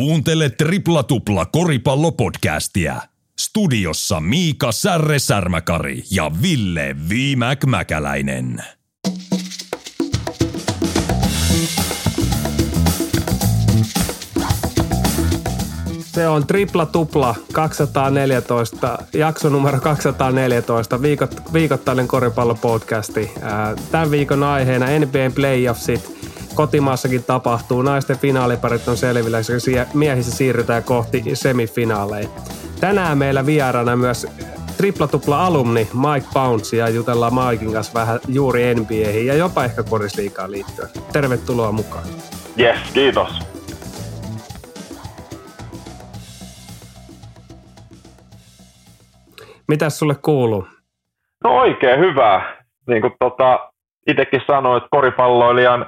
Kuuntele Tripla Tupla koripallopodcastia. Studiossa Miika Särre Särmäkari ja Ville Viimäk Mäkäläinen. Se on Tripla Tupla 214, jakso numero 214, viikot, viikoittainen koripallopodcasti. Tämän viikon aiheena NBA Playoffsit. Kotimaassakin tapahtuu, naisten finaaliparit on selvillä, ja miehissä siirrytään kohti semifinaaleja. Tänään meillä vieraana myös tripla tupla alumni Mike Bounce ja jutellaan Mikein kanssa vähän juuri NBAihin ja jopa ehkä korisliikaan liittyen. Tervetuloa mukaan. Yes, kiitos. Mitäs sulle kuuluu? No oikein hyvää. Niin kuin tota, itsekin sanoit, koripalloilijan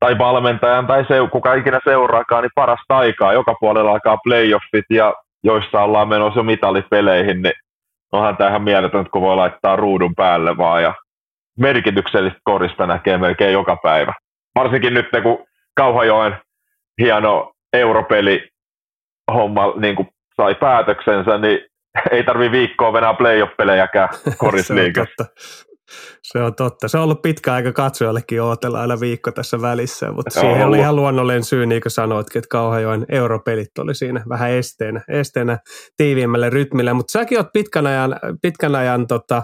tai valmentajan tai se, kuka ikinä seuraakaan, niin parasta aikaa. Joka puolella alkaa playoffit ja joissa ollaan menossa jo mitalipeleihin, niin onhan tämä ihan mieletön, kun voi laittaa ruudun päälle vaan ja merkityksellistä korista näkee melkein joka päivä. Varsinkin nyt, kun Kauhajoen hieno europeli homma niin kuin sai päätöksensä, niin ei tarvi viikkoa venää playoff-pelejäkään korisliikassa. Se on totta. Se on ollut pitkä aika katsojallekin ootella aina viikko tässä välissä, mutta se siihen oli ihan luonnollinen syy, niin kuin sanoitkin, että Kauhajoen europelit oli siinä vähän esteenä, esteenä tiiviimmälle rytmille. Mutta säkin oot pitkän ajan, pitkän ajan tota,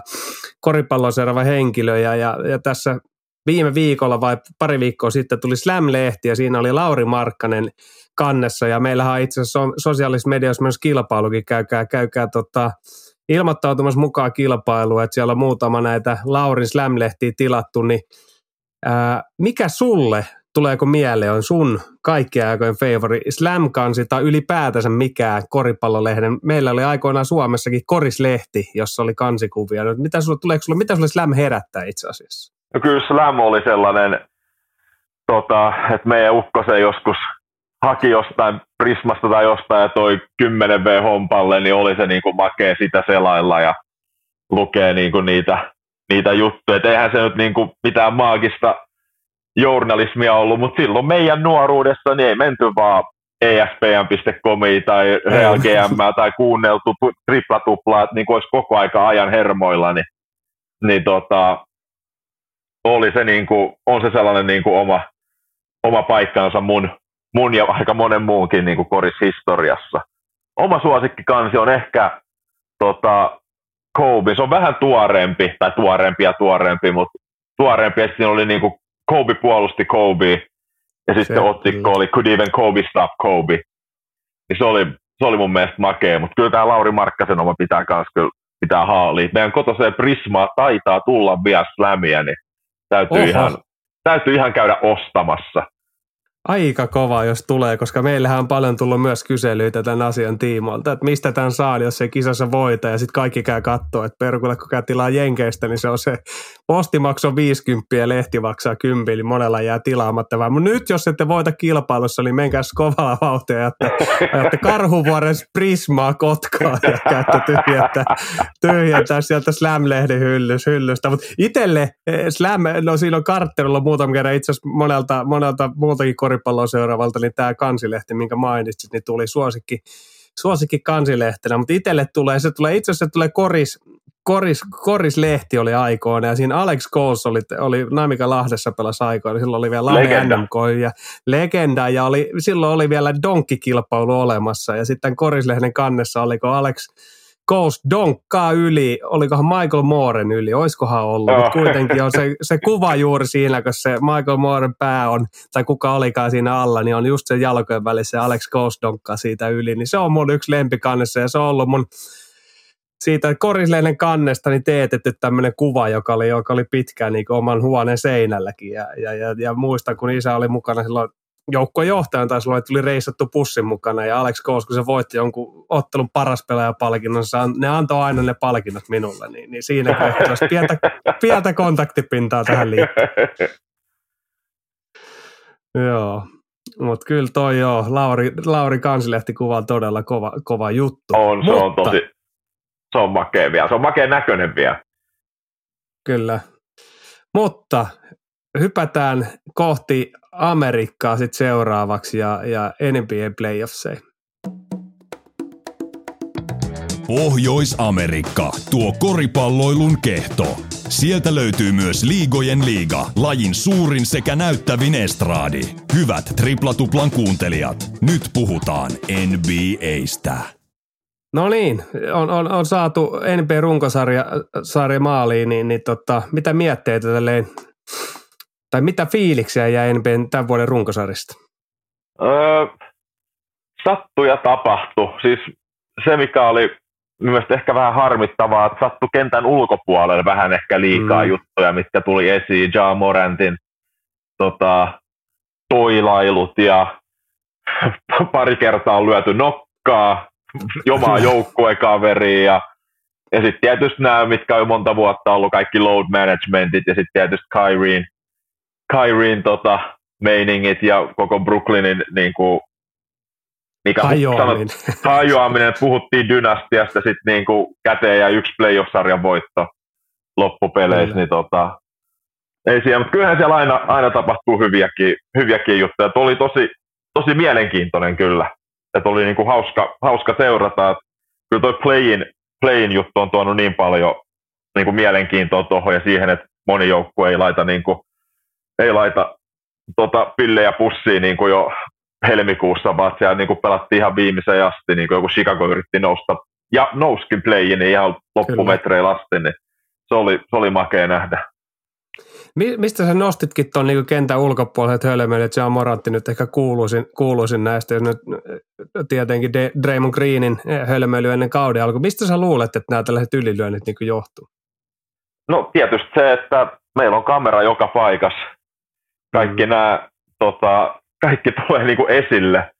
koripallon seuraava henkilö ja, ja, ja tässä viime viikolla vai pari viikkoa sitten tuli Slam-lehti ja siinä oli Lauri Markkanen kannessa ja meillähän itse asiassa sosiaalisessa mediassa myös kilpailukin, käykää, käykää tota, ilmoittautumassa mukaan kilpailuun, että siellä on muutama näitä Laurin Slam-lehtiä tilattu, niin ää, mikä sulle, tuleeko mieleen, on sun kaikkien aikojen favori Slam-kansi tai ylipäätänsä mikään koripallolehden? Meillä oli aikoinaan Suomessakin korislehti, jossa oli kansikuvia. No, mitä sulle, tuleeko sulle, mitä sulle Slam herättää itse asiassa? No kyllä Slam oli sellainen, tota, että meidän ukkosen joskus haki jostain Prismasta tai jostain ja toi 10 V hompalle, niin oli se niin kuin makea sitä selailla ja lukee niin kuin niitä, niitä juttuja. Et eihän se nyt niin kuin mitään maagista journalismia ollut, mutta silloin meidän nuoruudessa niin ei menty vaan ESPN.comi tai Real GM tai kuunneltu tripla tuplaa, että niin kuin olisi koko aika ajan hermoilla, niin, niin tota, oli se niin kuin, on se sellainen niin kuin oma, oma paikkansa mun, mun ja aika monen muunkin niin kuin korishistoriassa. Oma suosikkikansi on ehkä tota, Kobe. Se on vähän tuoreempi, tai tuoreempi ja tuoreempi, mutta tuoreempi. Ja sitten oli niin kuin Kobe puolusti Kobe, ja sitten se, otsikko oli Could even Kobe stop Kobe. Niin se oli, se oli mun mielestä makea, mutta kyllä tämä Lauri Markkasen oma pitää kanssa kyllä pitää haaliin. Meidän kotoseen Prismaa taitaa tulla vielä slämiä, niin täytyy ihan, täytyy ihan käydä ostamassa aika kova, jos tulee, koska meillähän on paljon tullut myös kyselyitä tämän asian tiimoilta, että mistä tämän saa, jos se kisassa voita, ja sitten kaikki käy katsoa, että perkulle kun käy tilaa Jenkeistä, niin se on se postimaksu 50 ja lehti maksaa 10, eli monella jää tilaamatta. Vaan nyt jos ette voita kilpailussa, niin menkääs kovalla vauhtia, ja ajatte Karhuvuoren Prismaa Kotkaa ja käytte tyhjätä, tyhjätä sieltä Slam-lehden hyllys, hyllystä. Mutta itselle eh, Slam, no siinä on kartterilla muutama kerran itse asiassa monelta, monelta muultakin kori koripalloa seuraavalta, niin tämä kansilehti, minkä mainitsit, niin tuli suosikki, suosikki kansilehtenä, mutta itselle tulee, se tulee itse asiassa tulee koris, koris, korislehti oli aikoina ja siinä Alex Coles oli, oli Naimika Lahdessa pelasi aikoina, silloin oli vielä Lame NMK ja legenda ja oli, silloin oli vielä donkkikilpailu olemassa ja sitten korislehden kannessa oliko Alex Ghost donkkaa yli, olikohan Michael Mooren yli, oiskohan ollut, oh. mutta kuitenkin on se, se kuva juuri siinä, kun se Michael Mooren pää on, tai kuka olikaan siinä alla, niin on just se jalkojen välissä Alex Ghost donkkaa siitä yli, niin se on mun yksi lempikannessa ja se on ollut mun siitä korisleinen kannesta niin teetetty tämmöinen kuva, joka oli, joka oli pitkään niin oman huoneen seinälläkin. Ja, ja, ja, ja, muistan, kun isä oli mukana silloin joukkuejohtajan taisi olla, että tuli reissattu pussin mukana ja Alex Koos, kun se voitti jonkun ottelun paras palkinnon, ne antoi aina ne palkinnot minulle, niin, niin siinä olisi pientä, pientä kontaktipintaa tähän liittyen. joo, mutta kyllä toi joo, Lauri, Lauri Kansilehti kuvaa todella kova, kova juttu. On, se Mutta, on tosi, se on makea vielä, se on makea näköinen vielä. Kyllä. Mutta hypätään kohti Amerikkaa sitten seuraavaksi ja, ja NBA playoffseihin. Pohjois-Amerikka, tuo koripalloilun kehto. Sieltä löytyy myös Liigojen liiga, lajin suurin sekä näyttävin estraadi. Hyvät triplatuplan kuuntelijat, nyt puhutaan NBAstä. No niin, on, on, on saatu NBA-runkosarja sarja maaliin, niin, niin tota, mitä mietteitä tälleen, mitä fiiliksiä jäi NBAn tämän vuoden runkosarjasta? Öö, sattu ja tapahtui. Siis se, mikä oli mielestäni ehkä vähän harmittavaa, että sattui kentän ulkopuolelle vähän ehkä liikaa mm. juttuja, mitkä tuli esiin. Ja Morantin tota, toilailut ja pari kertaa on lyöty nokkaa jomaa joukkuekaveriin ja, ja sitten tietysti nämä, mitkä on jo monta vuotta ollut kaikki load managementit ja sitten tietysti Kyrien, Kyrien tota, meiningit ja koko Brooklynin niin kuin, mikä hajoaminen. Sanot, hajoaminen, puhuttiin dynastiasta, sitten niin kuin käteen ja yksi playoff-sarjan voitto loppupeleissä, niin tota, ei siellä, mutta kyllähän siellä aina, aina tapahtuu hyviäkin, hyviäkin juttuja. Tuo oli tosi, tosi mielenkiintoinen kyllä. Että oli niin kuin hauska, hauska seurata. Että kyllä tuo playin, playin juttu on tuonut niin paljon niin kuin mielenkiintoa tuohon ja siihen, että moni joukkue ei laita, niin kuin, ei laita tota, pillejä pussiin niin kuin jo helmikuussa, vaan siellä niin kuin pelattiin ihan viimeiseen asti, niin kuin joku Chicago yritti nousta, ja nouskin playin niin ihan loppumetreillä asti, niin se oli, se oli makea nähdä. Mistä sä nostitkin tuon niin kentän ulkopuoliset hölmöilijät, että Jean Morantti nyt ehkä kuuluisin, kuuluisin näistä, jos nyt tietenkin Draymond Greenin hölmöily ennen kauden alkua. Mistä sä luulet, että nämä tällaiset ylilyönnit niin johtuu? No tietysti se, että meillä on kamera joka paikassa. Kaikki mm. nämä tota, kaikki tulee niin kuin esille.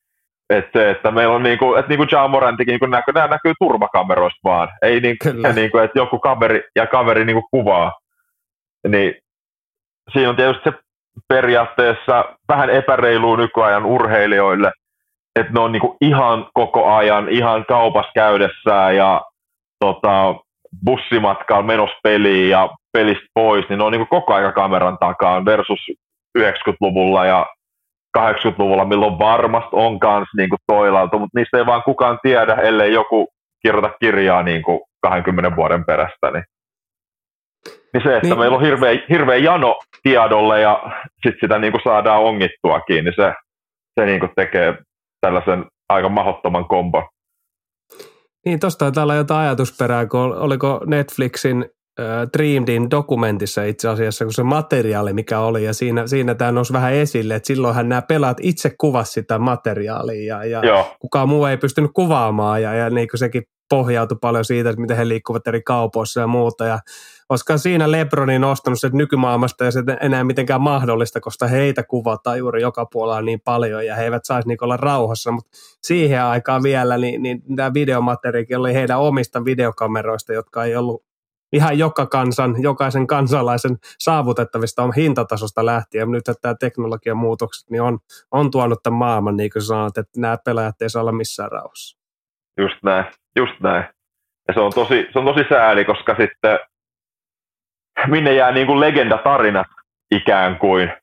Että se, että meillä on niin kuin, että niin kuin John Morantikin, niin kuin näkyy, nämä näkyy turvakameroista vaan. Ei niin, kuin, niin kuin, että joku kaveri ja kaveri niin kuin kuvaa. Niin siinä on tietysti se periaatteessa vähän epäreilu nykyajan urheilijoille, että ne on niin kuin ihan koko ajan, ihan kaupassa käydessään ja tota, bussimatkalla menossa peliin ja pelistä pois, niin ne on niin kuin koko ajan kameran takaa versus 90-luvulla ja 80-luvulla, milloin varmasti on kanssa niin kuin toilailtu, mutta niistä ei vaan kukaan tiedä, ellei joku kirjoita kirjaa niin kuin 20 vuoden perästä. Niin, niin se, että niin. meillä on hirveä, hirveä jano tiedolle ja sitten sitä niin kuin saadaan ongittuakin, niin se, se niin kuin tekee tällaisen aika mahdottoman kombon. Niin, tuosta olla jotain ajatusperää, kun oliko Netflixin Dreamedin dokumentissa itse asiassa, kun se materiaali, mikä oli, ja siinä, siinä tämä nousi vähän esille, että silloinhan nämä pelaat itse kuvasi sitä materiaalia, ja, ja kukaan muu ei pystynyt kuvaamaan, ja, ja niin kuin sekin pohjautui paljon siitä, että miten he liikkuvat eri kaupoissa ja muuta, ja koska siinä Lebronin nostanut se nykymaailmasta ja se ei enää mitenkään mahdollista, koska heitä kuvataan juuri joka puolella niin paljon ja he eivät saisi niin olla rauhassa, mutta siihen aikaan vielä niin, niin tämä videomateriaali oli heidän omista videokameroista, jotka ei ollut ihan joka kansan, jokaisen kansalaisen saavutettavista on hintatasosta lähtien. Nyt että tämä teknologian muutokset niin on, on tuonut tämän maailman, niin kuin sanoit, että nämä pelaajat ei saa olla missään rauhassa. Just näin, just näin. Ja se on tosi, se on tosi sääli, koska sitten minne jää niin kuin legendatarinat ikään kuin,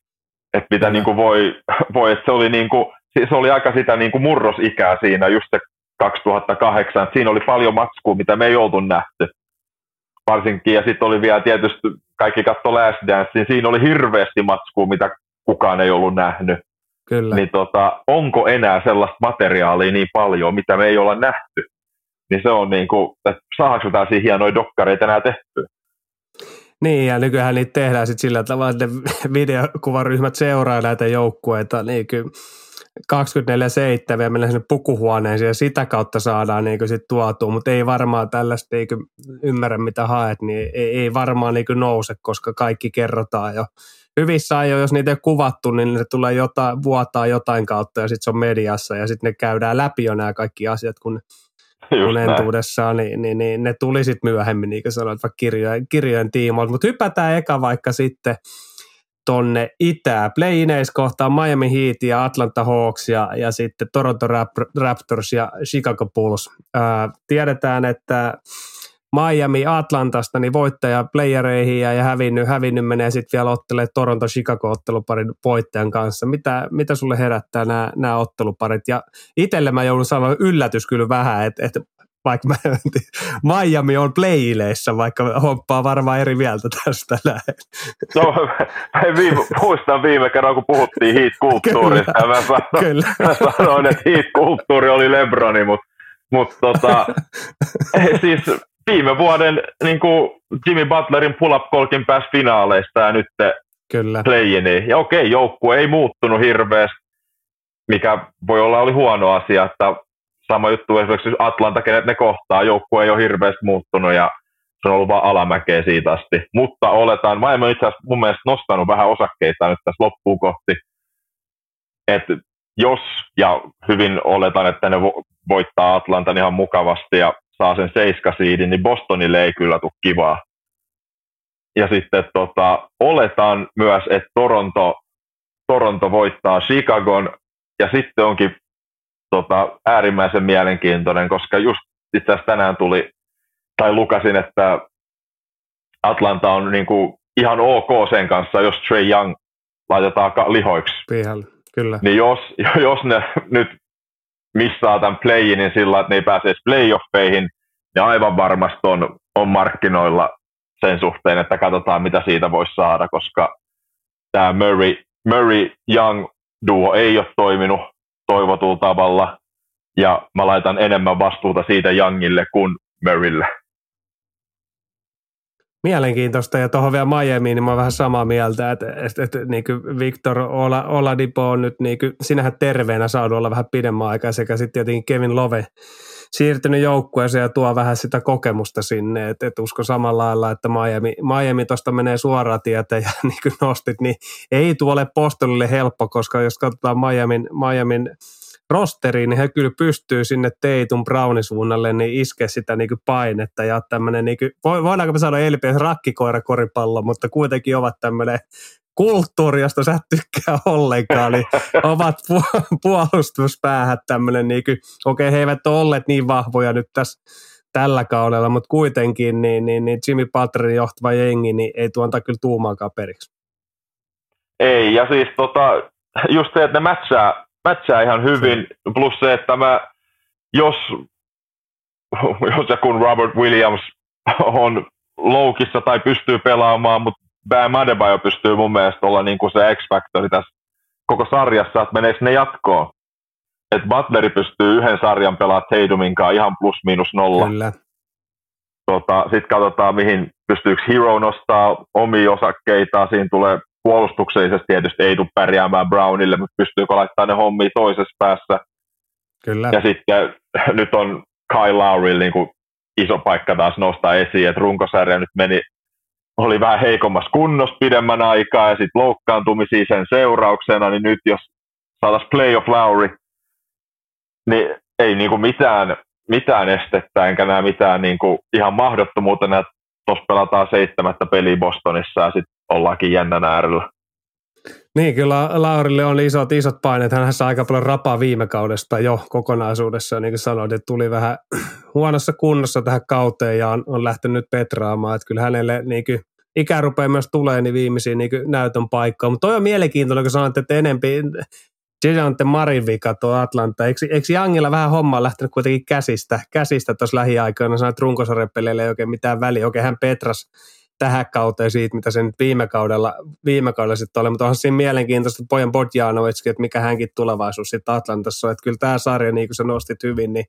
että mitä niin kuin voi, voi, että se oli, niin kuin, se oli aika sitä niin kuin murrosikää siinä just se 2008, että siinä oli paljon matskua, mitä me ei oltu nähty varsinkin, ja sitten oli vielä tietysti, kaikki katto Last Dance, niin siinä oli hirveästi matskua, mitä kukaan ei ollut nähnyt. Kyllä. Niin tota, onko enää sellaista materiaalia niin paljon, mitä me ei olla nähty? Niin se on niin kuin, että saadaanko tällaisia hienoja dokkareita enää tehtyä? Niin, ja nykyään niitä tehdään sitten sillä tavalla, että videokuvaryhmät seuraa näitä joukkueita, niin kyllä 24-7 ja mennä sinne pukuhuoneeseen ja sitä kautta saadaan niin sit tuotua, mutta ei varmaan tällaista niin ymmärrä mitä haet, niin ei, ei varmaan niin nouse, koska kaikki kerrotaan jo. Hyvissä ajoin, jos niitä ei kuvattu, niin se tulee jotain, vuotaa jotain kautta ja sitten se on mediassa ja sitten ne käydään läpi jo nämä kaikki asiat, kun, kun entuudessaan, niin, niin, niin, ne tuli sitten myöhemmin, niin kuin sanoit, vaikka kirjojen, kirjojen tiimoilta. Mutta hypätään eka vaikka sitten tonne itään. play kohtaa Miami Heat ja Atlanta Hawks ja, ja sitten Toronto Raptors ja Chicago Bulls. Ää, tiedetään, että Miami Atlantasta, niin voittaja playereihin ja, ja hävinnyt, hävinnyt menee sitten vielä ottelee Toronto Chicago-otteluparin voittajan kanssa. Mitä, mitä sulle herättää nämä, otteluparit? Ja itselle mä joudun sanoa yllätys kyllä vähän, että, että vaikka mä, Miami on playileissä, vaikka hoppaa varmaan eri mieltä tästä näin. No, viime, muistan viime kerran, kun puhuttiin heat-kulttuurista, ja mä sanoin, Kyllä. mä sanoin että heat-kulttuuri oli Lebroni, mutta mut, tota, siis viime vuoden niin kuin Jimmy Butlerin pull-up kolkin pääsi finaaleista ja nyt Kyllä. play Ja okei, joukkue ei muuttunut hirveästi, mikä voi olla oli huono asia, että sama juttu esimerkiksi Atlanta, kenet ne kohtaa, joukkue ei ole hirveästi muuttunut ja se on ollut vaan alamäkeä siitä asti. Mutta oletaan, mä en itse asiassa mun mielestä nostanut vähän osakkeita nyt tässä loppuun kohti, että jos, ja hyvin oletan, että ne voittaa Atlantan ihan mukavasti ja saa sen seiskasiidin, niin Bostonille ei kyllä tule kivaa. Ja sitten tota, oletan myös, että Toronto, Toronto voittaa Chicagon, ja sitten onkin tota, äärimmäisen mielenkiintoinen, koska just itse asiassa tänään tuli, tai lukasin, että Atlanta on niin kuin ihan ok sen kanssa, jos Trey Young laitetaan lihoiksi. Pihal, kyllä. Niin jos, jos ne nyt missaa tämän playin niin sillä, että ne ei pääse edes playoffeihin, niin aivan varmasti on, on markkinoilla sen suhteen, että katsotaan mitä siitä voisi saada, koska tämä Murray, Murray Young duo ei ole toiminut toivotulla tavalla, ja mä laitan enemmän vastuuta siitä Youngille kuin Murraylle. Mielenkiintoista, ja tuohon vielä Miamiin, niin mä oon vähän samaa mieltä, että, että, että niin Victor Ola, Oladipo on nyt, niin kuin, sinähän terveenä saanut olla vähän pidemmän aikaa, sekä sitten tietenkin Kevin Love siirtynyt joukkueeseen ja tuo vähän sitä kokemusta sinne, että et usko samalla lailla, että Miami, Miami tuosta menee suoraan tietä ja niin kuin nostit, niin ei tuolle postolille helppo, koska jos katsotaan Miamin, Miamin rosteriin, niin he kyllä pystyy sinne Teitun Brownin suunnalle niin iske sitä niin painetta ja tämmöinen, niin kuin, voidaanko me sanoa Elpiä rakkikoira koripallo, mutta kuitenkin ovat tämmöinen kulttuuri, josta sä tykkää ollenkaan, niin ovat pu- puolustuspäähät tämmöinen, niin okei, okay, he eivät ole olleet niin vahvoja nyt tässä tällä kaudella, mutta kuitenkin niin, niin, niin Jimmy Butlerin johtava jengi niin ei tuonta kyllä tuumaakaan periksi. Ei, ja siis tota, just se, että ne mätsää, mätsää ihan hyvin, plus se, että mä, jos, jos ja kun Robert Williams on loukissa tai pystyy pelaamaan, mutta Bam Adebayo pystyy mun mielestä olla niin kuin se X-faktori tässä koko sarjassa, että meneekö ne jatkoon. Että Butleri pystyy yhden sarjan pelaamaan kanssa ihan plus miinus nolla. Kyllä. Tota, Sitten katsotaan, mihin pystyykö Hero nostaa omia osakkeitaan. Siinä tulee puolustuksellisesti tietysti ei tule pärjäämään Brownille, mutta pystyykö laittaa ne hommia toisessa päässä. Kyllä. Ja sitten nyt on Kyle Lowry niin kuin iso paikka taas nostaa esiin, että runkosarja nyt meni oli vähän heikommassa kunnossa pidemmän aikaa ja sitten loukkaantumisia sen seurauksena, niin nyt jos saataisiin playoff Lowry, niin ei niinku mitään, mitään estettä, enkä näe mitään niinku ihan mahdottomuutena, että tuossa pelataan seitsemättä peliä Bostonissa ja sitten ollaankin jännän äärellä. Niin, kyllä Laurille on isot, isot paineet. Hän saa aika paljon rapaa viime kaudesta jo kokonaisuudessa. Niin kuin sanoit, että tuli vähän huonossa kunnossa tähän kauteen ja on, on lähtenyt nyt petraamaan. Että kyllä hänelle niin kuin, ikä rupeaa myös tulee niin viimeisiin niin näytön paikkaan. Mutta toi on mielenkiintoinen, kun sanoit, että enempi Gigante Marin vika tuo Atlanta. Eikö, eikö Jangilla vähän hommaa lähtenyt kuitenkin käsistä, käsistä tuossa lähiaikoina? Sanoit, että runkosarjapeleillä ei oikein mitään väliä. Okei, hän Petras tähän kauteen siitä, mitä se nyt viime kaudella, viime kaudella sitten oli, mutta onhan siinä mielenkiintoista että pojan Bodjanovitskin, että mikä hänkin tulevaisuus sitten Atlantassa on, että kyllä tämä sarja, niin kuin sä nostit hyvin, niin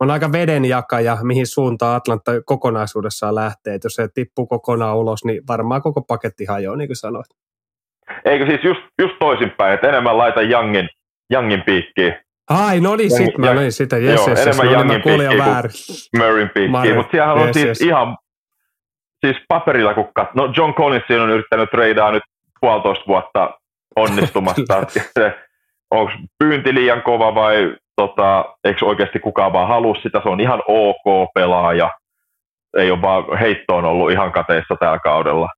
on aika vedenjakaja, mihin suuntaan Atlanta kokonaisuudessaan lähtee, että jos se tippuu kokonaan ulos, niin varmaan koko paketti hajoaa, niin kuin sanoit. Eikö siis just, just toisinpäin, että enemmän laita Youngin, Youngin piikkiin. Ai, no niin, sit mä olin sitä, yes, joo, yes, enemmän yes, Youngin piikkiin kuin Murrayn piikkiin, mutta siellä on yes, siis yes. ihan siis paperilla kun kat... No John Collins on yrittänyt treidaa nyt puolitoista vuotta onnistumasta. Onko pyynti liian kova vai tota, eikö oikeasti kukaan vaan halua sitä, se on ihan ok pelaaja. Ei ole vaan heittoon ollut ihan kateessa tällä kaudella.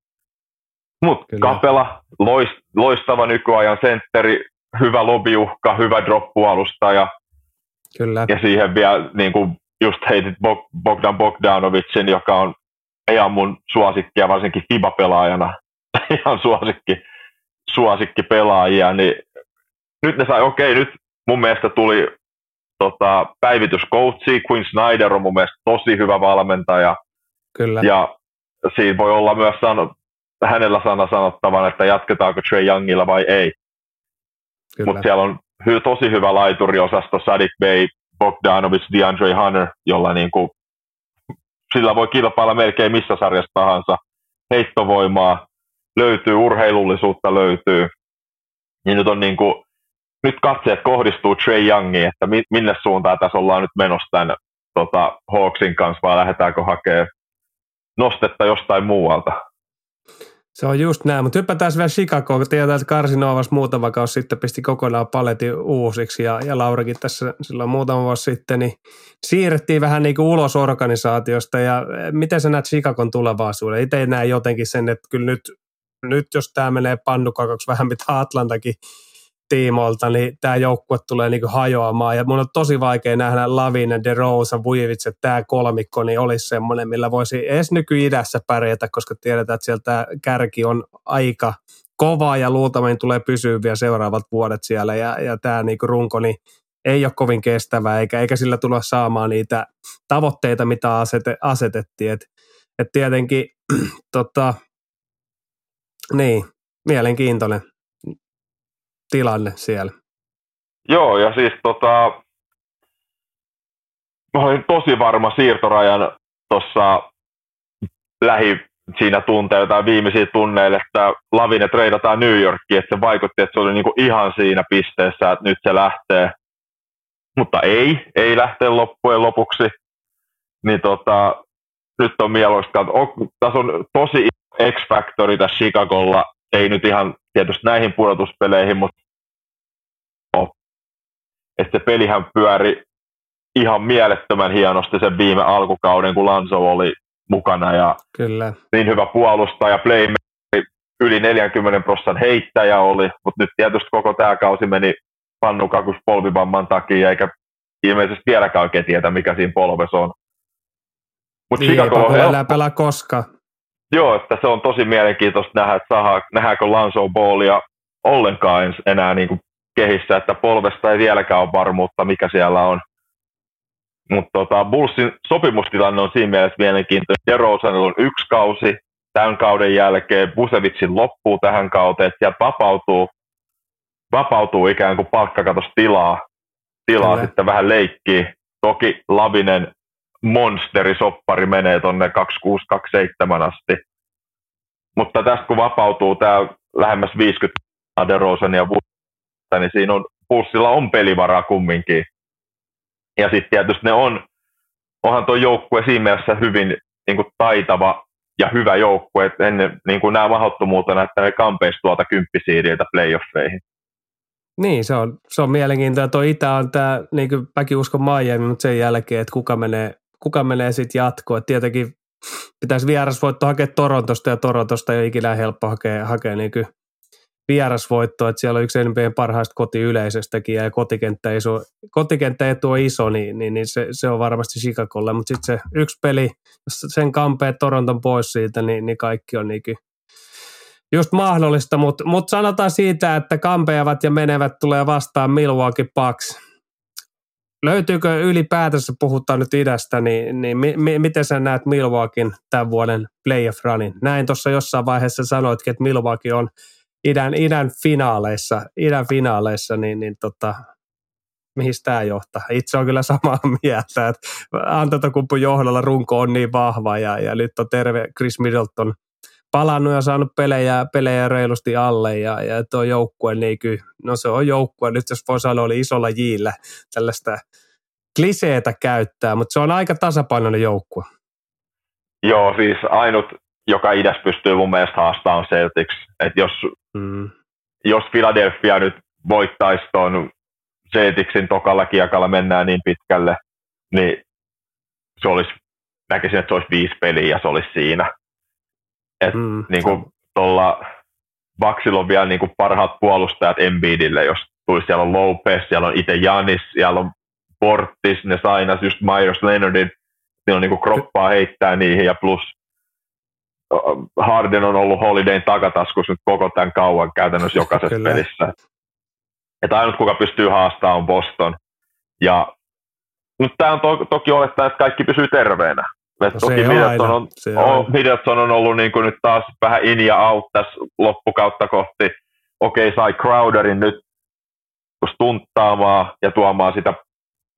Mutta Kapela, loist, loistava nykyajan sentteri, hyvä lobiuhka, hyvä droppualustaja. Kyllä. Ja siihen vielä niin kuin just heitit Bogdan Bogdanovicin, joka on ihan mun suosikkia, varsinkin FIBA-pelaajana, ihan suosikki, suosikki pelaajia, niin nyt ne sai, okei, okay, nyt mun mielestä tuli tota, päivityscoachi, Quinn Snyder on mun mielestä tosi hyvä valmentaja. Kyllä. Ja siinä voi olla myös sano, hänellä sana sanottavan, että jatketaanko Trey Youngilla vai ei. Mutta siellä on hy, tosi hyvä laituriosasto, Sadik Bay, Bogdanovic, DeAndre Hunter, jolla niinku, sillä voi kilpailla melkein missä sarjassa tahansa. Heittovoimaa löytyy, urheilullisuutta löytyy. Niin nyt on niinku, nyt katseet kohdistuu Trey Youngiin, että minne suuntaan tässä ollaan nyt menossa tämän tota, Hawksin kanssa, vai lähdetäänkö hakemaan nostetta jostain muualta. Se on just näin, mutta hypätään vielä Chicagoon, kun tiedetään, että Karsinovas muutama kausi sitten pisti kokonaan paletin uusiksi ja, ja Laurakin tässä silloin muutama vuosi sitten, niin siirrettiin vähän niin kuin ulos organisaatiosta ja miten sä näet Chicagon tulevaisuuden? Itse näe jotenkin sen, että kyllä nyt, nyt jos tämä menee pannukakaksi vähän mitä Atlantakin tiimoilta, niin tämä joukkue tulee niin hajoamaan. Ja mun on tosi vaikea nähdä Lavin, DeRozan, Vujovic, että tämä kolmikko niin olisi semmoinen, millä voisi edes nyky-idässä pärjätä, koska tiedetään, että sieltä kärki on aika kova ja luultavasti tulee pysyä vielä seuraavat vuodet siellä. Ja, ja tämä niin runko niin ei ole kovin kestävä, eikä, eikä sillä tulla saamaan niitä tavoitteita, mitä asete, asetettiin. Et, et tietenkin, tota, niin, mielenkiintoinen tilanne siellä. Joo, ja siis tota, mä olin tosi varma siirtorajan tuossa lähi siinä tunteja tai viimeisiä tunneille, että Lavine treidataan New Yorkiin, että se vaikutti, että se oli niinku ihan siinä pisteessä, että nyt se lähtee. Mutta ei, ei lähtee loppujen lopuksi. Niin tota, nyt on mieluista, että tässä on tosi X-Factori tässä Chicagolla, ei nyt ihan tietysti näihin pudotuspeleihin, mutta että se pelihän pyöri ihan mielettömän hienosti sen viime alkukauden, kun Lanzo oli mukana ja Kyllä. niin hyvä puolustaja, playmaker, yli 40 prosentin heittäjä oli, mutta nyt tietysti koko tämä kausi meni pannukakus polvivamman takia, eikä ilmeisesti vieläkään oikein tiedä, mikä siinä polves on. Mutta niin, Chicago on helppo. pelaa koska. Joo, että se on tosi mielenkiintoista nähdä, että saadaan, nähdäänkö Lanzo Ballia ollenkaan enää niin kuin kehissä, että polvesta ei vieläkään ole varmuutta, mikä siellä on. Mutta tota, Bullsin sopimustilanne on siinä mielessä mielenkiintoinen. DeRozanilla on yksi kausi tämän kauden jälkeen, Busevitsin loppuu tähän kauteen, sieltä vapautuu, vapautuu ikään kuin palkkakatos tilaa, tilaa sitten vähän leikkiä. Toki Lavinen monsteri-soppari menee tuonne 2627 asti. Mutta tästä kun vapautuu tämä lähemmäs 50 DeRozan ja niin siinä on, pussilla on pelivaraa kumminkin. Ja sitten tietysti ne on, onhan tuo joukkue siinä mielessä hyvin niin kuin taitava ja hyvä joukkue, että ennen niin kuin nämä mahdottomuutena, että ne kampeisi tuolta kymppisiidiltä playoffeihin. Niin, se on, se on mielenkiintoista. Tuo Itä on tämä niin väkiusko Miami, mutta sen jälkeen, että kuka menee, kuka menee sitten jatkoon. Tietenkin pitäisi vierasvoitto hakea Torontosta ja Torontosta ei ole ikinä helppo hakea, hakea niin vierasvoitto, että siellä on yksi NBAn parhaista kotiyleisöstäkin ja kotikenttä, iso, kotikenttä etu on iso, niin, niin, niin se, se, on varmasti Chicagolle, mutta sitten se yksi peli, jos sen kampeet Toronton pois siitä, niin, niin kaikki on niin just mahdollista, mutta mut sanotaan siitä, että kampeavat ja menevät tulee vastaan Milwaukee Bucks. Löytyykö ylipäätänsä, puhutaan nyt idästä, niin, niin mi, mi, miten sä näet Milwaukeein tämän vuoden playoff runin? Näin tuossa jossain vaiheessa sanoitkin, että Milwaukee on – idän, idän finaaleissa, idän finaaleissa niin, niin tota, mihin tämä johtaa. Itse on kyllä samaa mieltä, että Antetokumpun johdolla runko on niin vahva ja, ja nyt on terve Chris Middleton palannut ja saanut pelejä, pelejä reilusti alle ja, ja tuo joukkue, niin kyllä, no se on joukkue, nyt jos voi sanoa, oli isolla jillä tällaista kliseetä käyttää, mutta se on aika tasapainoinen joukkue. Joo, siis ainut joka idässä pystyy mun mielestä haastamaan Celtics. Et jos, mm. jos Philadelphia nyt voittaisi tuon Celticsin tokalla kiekalla mennään niin pitkälle, niin se olisi, näkisin, että se olisi viisi peliä ja se olisi siinä. Et mm. niin kuin tuolla Vaksilla on vielä niin kuin parhaat puolustajat Embiidille, jos tulisi, siellä on Lopez, siellä on itse Janis, siellä on Portis, ne sainas just Myers Leonardin, niillä on niin kroppaa heittää niihin ja plus Harden on ollut Holidayn takataskussa nyt koko tämän kauan käytännössä jokaisessa Kyllä. pelissä. Että ainut kuka pystyy haastamaan on Boston. Ja nyt tämä on to- toki olettaa, että kaikki pysyy terveenä. Et no toki Middleton on, on, Middleton on ollut niin kuin nyt taas vähän in ja out tässä loppukautta kohti. Okei, sai Crowderin nyt stunttaamaan ja tuomaan sitä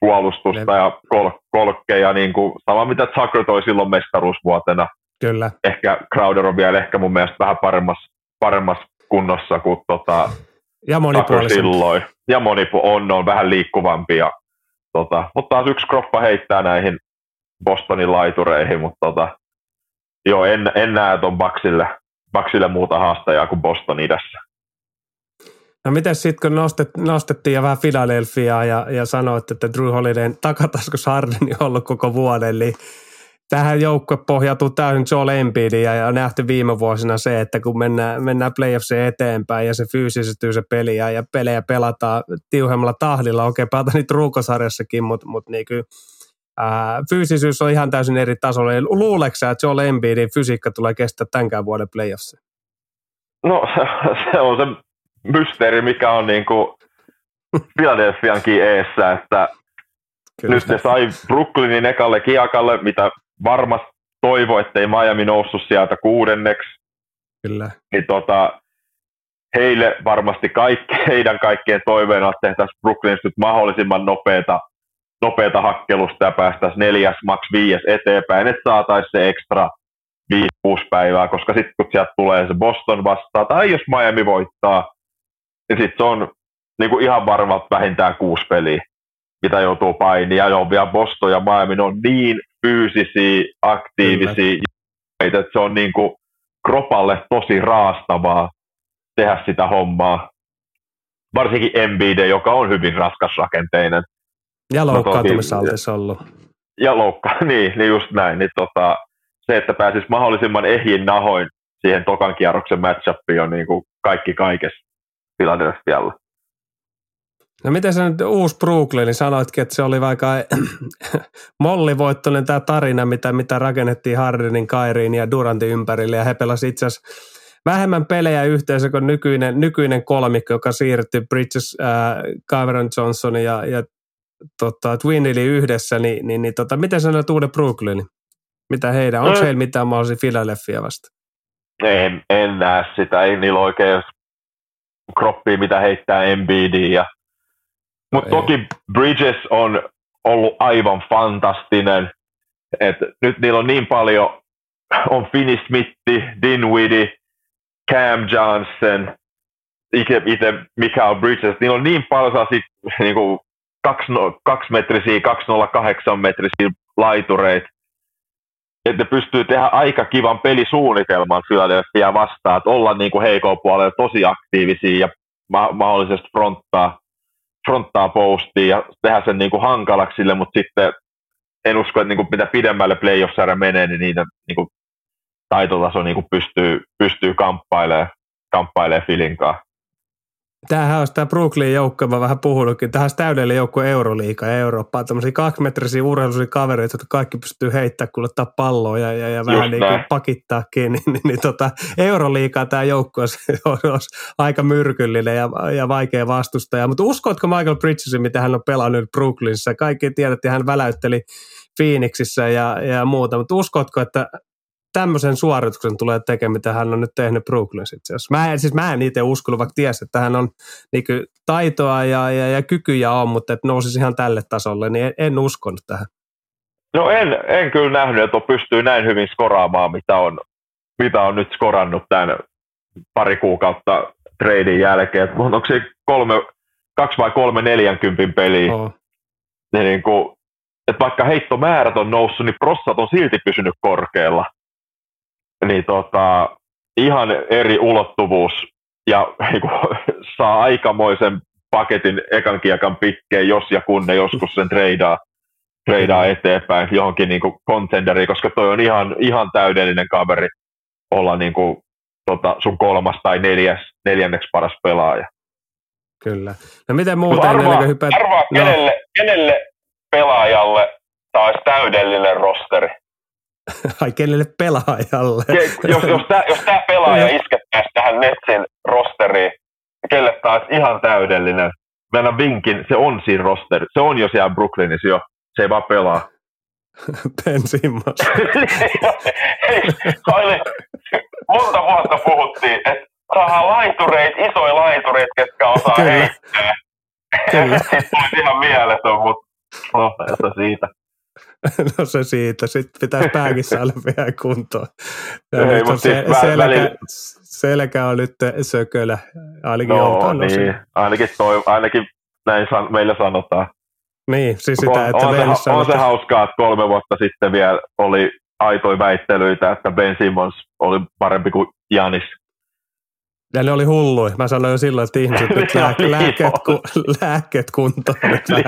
puolustusta ne. ja kol- kolkkeja, niin kuin, sama mitä Tucker toi silloin mestaruusvuotena. Kyllä. Ehkä Crowder on vielä ehkä mun mielestä vähän paremmassa, paremmassa kunnossa kuin tota, ja silloin. Ja monipu- on, on vähän liikkuvampi. Ja, tota, mutta taas yksi kroppa heittää näihin Bostonin laitureihin, mutta tota, joo, en, en näe tuon Baxille, Baxille muuta haastajaa kuin Boston idässä. No miten sitten kun nostet, nostettiin ja vähän Philadelphiaa ja, ja sanoit, että Drew Holidayn takataskussa Hardeni on ollut koko vuoden, eli tähän joukkue pohjautuu täysin Joel Embiidin ja on nähty viime vuosina se, että kun mennään, mennään playoffsiin eteenpäin ja se fyysistyy se peli ja, ja pelejä pelataan tiuhemmalla tahdilla, okei okay, pelataan niitä ruukosarjassakin, mutta mut niinku, ää, fyysisyys on ihan täysin eri tasolla. Luuleeko että Joel Embiidin fysiikka tulee kestää tämänkään vuoden playoffsiin? No se on se mysteeri, mikä on niin kuin Philadelphiankin eessä, että Kyllä. nyt ne sai Brooklynin ekalle kiakalle, mitä varmasti toivo, ettei Miami noussut sieltä kuudenneksi. Kyllä. Niin tota, heille varmasti kaikki, heidän kaikkien toiveena, että tehtäisiin Brooklynista nyt mahdollisimman nopeata, nopeata hakkelusta ja päästäisiin neljäs, maks viies eteenpäin, että saataisiin se ekstra viisi, kuusi päivää, koska sitten kun sieltä tulee se Boston vastaan, tai jos Miami voittaa, niin sitten se on niin kuin ihan varma vähintään kuusi peliä, mitä joutuu painiin. Ja joo, vielä Boston ja Miami ne on niin fyysisiä, aktiivisia, että se on niin kuin kropalle tosi raastavaa tehdä sitä hommaa. Varsinkin MBD, joka on hyvin raskas rakenteinen. Ja loukkaantumisaltis ollut. Ja loukka, niin, niin just näin. Niin tota, se, että pääsisi mahdollisimman ehjin nahoin siihen tokan kierroksen matchupiin on niin kuin kaikki kaikessa. Philadelphialla. No miten sä nyt uusi Brooklyn, niin sanoitkin, että se oli vaikka mollivoittoinen tämä tarina, mitä, mitä rakennettiin Hardenin, Kairiin ja Durantin ympärille, ja he pelasivat itse asiassa vähemmän pelejä yhteensä kuin nykyinen, nykyinen kolmikko, joka siirtyi Bridges, äh, Cameron Johnson ja, ja tota, Twinili yhdessä, niin, niin, niin tota, miten sä näet uuden Brooklynin? Mitä heidän, onko no. heillä mitään mahdollisia Philadelphia vasta? En, en näe sitä, ei niillä oikein kroppia, mitä heittää Embiid. Ja... Mutta no toki Bridges on ollut aivan fantastinen. Et nyt niillä on niin paljon, on Finney Smithi, Dinwiddie, Cam Johnson, itse, itse Michael Bridges, niillä on niin paljon sellaisia niin kuin kaksi, kaksi metrisiä, 208 metrisiä laitureita, että ne pystyy tehdä aika kivan pelisuunnitelman Philadelphia vastaan, että olla niin kuin puolella tosi aktiivisia ja ma- mahdollisesti fronttaa, fronttaa postia ja tehdä sen niin kuin hankalaksi sille, mutta sitten en usko, että niin kuin mitä pidemmälle playoff menee, niin niiden niin kuin taitotaso niin kuin pystyy, pystyy kamppailemaan, kamppailemaan Filinkaan. Tämähän olisi tämä Brooklyn joukko, mä vähän puhunutkin. Tähän olisi täydellinen joukko Euroliiga ja Eurooppaa. Tämmöisiä kaksimetrisiä urheiluisia kavereita, jotka kaikki pystyy heittämään, kun ottaa palloa ja, ja, ja vähän niin kuin pakittaakin. Niin, niin, niin tota, Euroliigaa tämä joukko olisi, olisi, aika myrkyllinen ja, ja vaikea vastustaja. Mutta uskotko Michael Bridgesin, mitä hän on pelannut Brooklynissa? Kaikki tiedätte, hän väläytteli Phoenixissä ja, ja muuta. Mutta uskotko, että tämmöisen suorituksen tulee tekemään, mitä hän on nyt tehnyt Brooklynissa itse asiassa. Mä en, siis mä en itse uskonut, vaikka ties, että hän on niin kuin, taitoa ja, ja, ja kykyjä on, mutta että nousisi ihan tälle tasolle, niin en, en uskonut tähän. No en, en kyllä nähnyt, että pystyy näin hyvin skoraamaan, mitä on, mitä on nyt skorannut tämän pari kuukautta treidin jälkeen. Että onko se kolme, kaksi vai kolme neljänkympin peliä? Oh. Niin, niin kuin, että vaikka heittomäärät on noussut, niin prossat on silti pysynyt korkealla niin tota, ihan eri ulottuvuus ja niin kuin, saa aikamoisen paketin ekan kiekan pikkeen, jos ja kun ne joskus sen treidaa, treidaa eteenpäin johonkin niin kuin contenderiin, koska toi on ihan, ihan täydellinen kaveri olla niin kuin, tota, sun kolmas tai neljäs, neljänneksi paras pelaaja. Kyllä. No miten muuten arvaa, hypät... arvaa no. kenelle, kenelle pelaajalle taas täydellinen rosteri? Ai kenelle pelaajalle? jos, jos tämä jos tää pelaaja iskettäisi tähän Netsin rosteriin, niin kelle taas ihan täydellinen? Mä vinkin, se on siinä rosteri. Se on jo siellä Brooklynissa jo. Se ei vaan pelaa. Ben Simmons. Oli, monta vuotta puhuttiin, että saadaan laitureita, isoja laitureita, ketkä osaa Kyllä. heittää. Kyllä. Sitten tuli ihan mieletön, mutta no, siitä. No se siitä. Sitten pitää pääkin saada vielä kuntoon. Ja Ei, mutta se, siis selkä, välillä... selkä on nyt sökölä, ainakin no, joltain niin. Ainakin, toi, ainakin näin san, meillä sanotaan. Niin, siis sitä, että on, on, se, on se hauskaa, että kolme vuotta sitten vielä oli aitoi väittelyitä, että Ben Simmons oli parempi kuin Janis. Ja ne oli hulluja. Mä sanoin jo silloin, että ihmiset nyt lää, niin lääkkeet, ku, lääkkeet kuntoon. niin,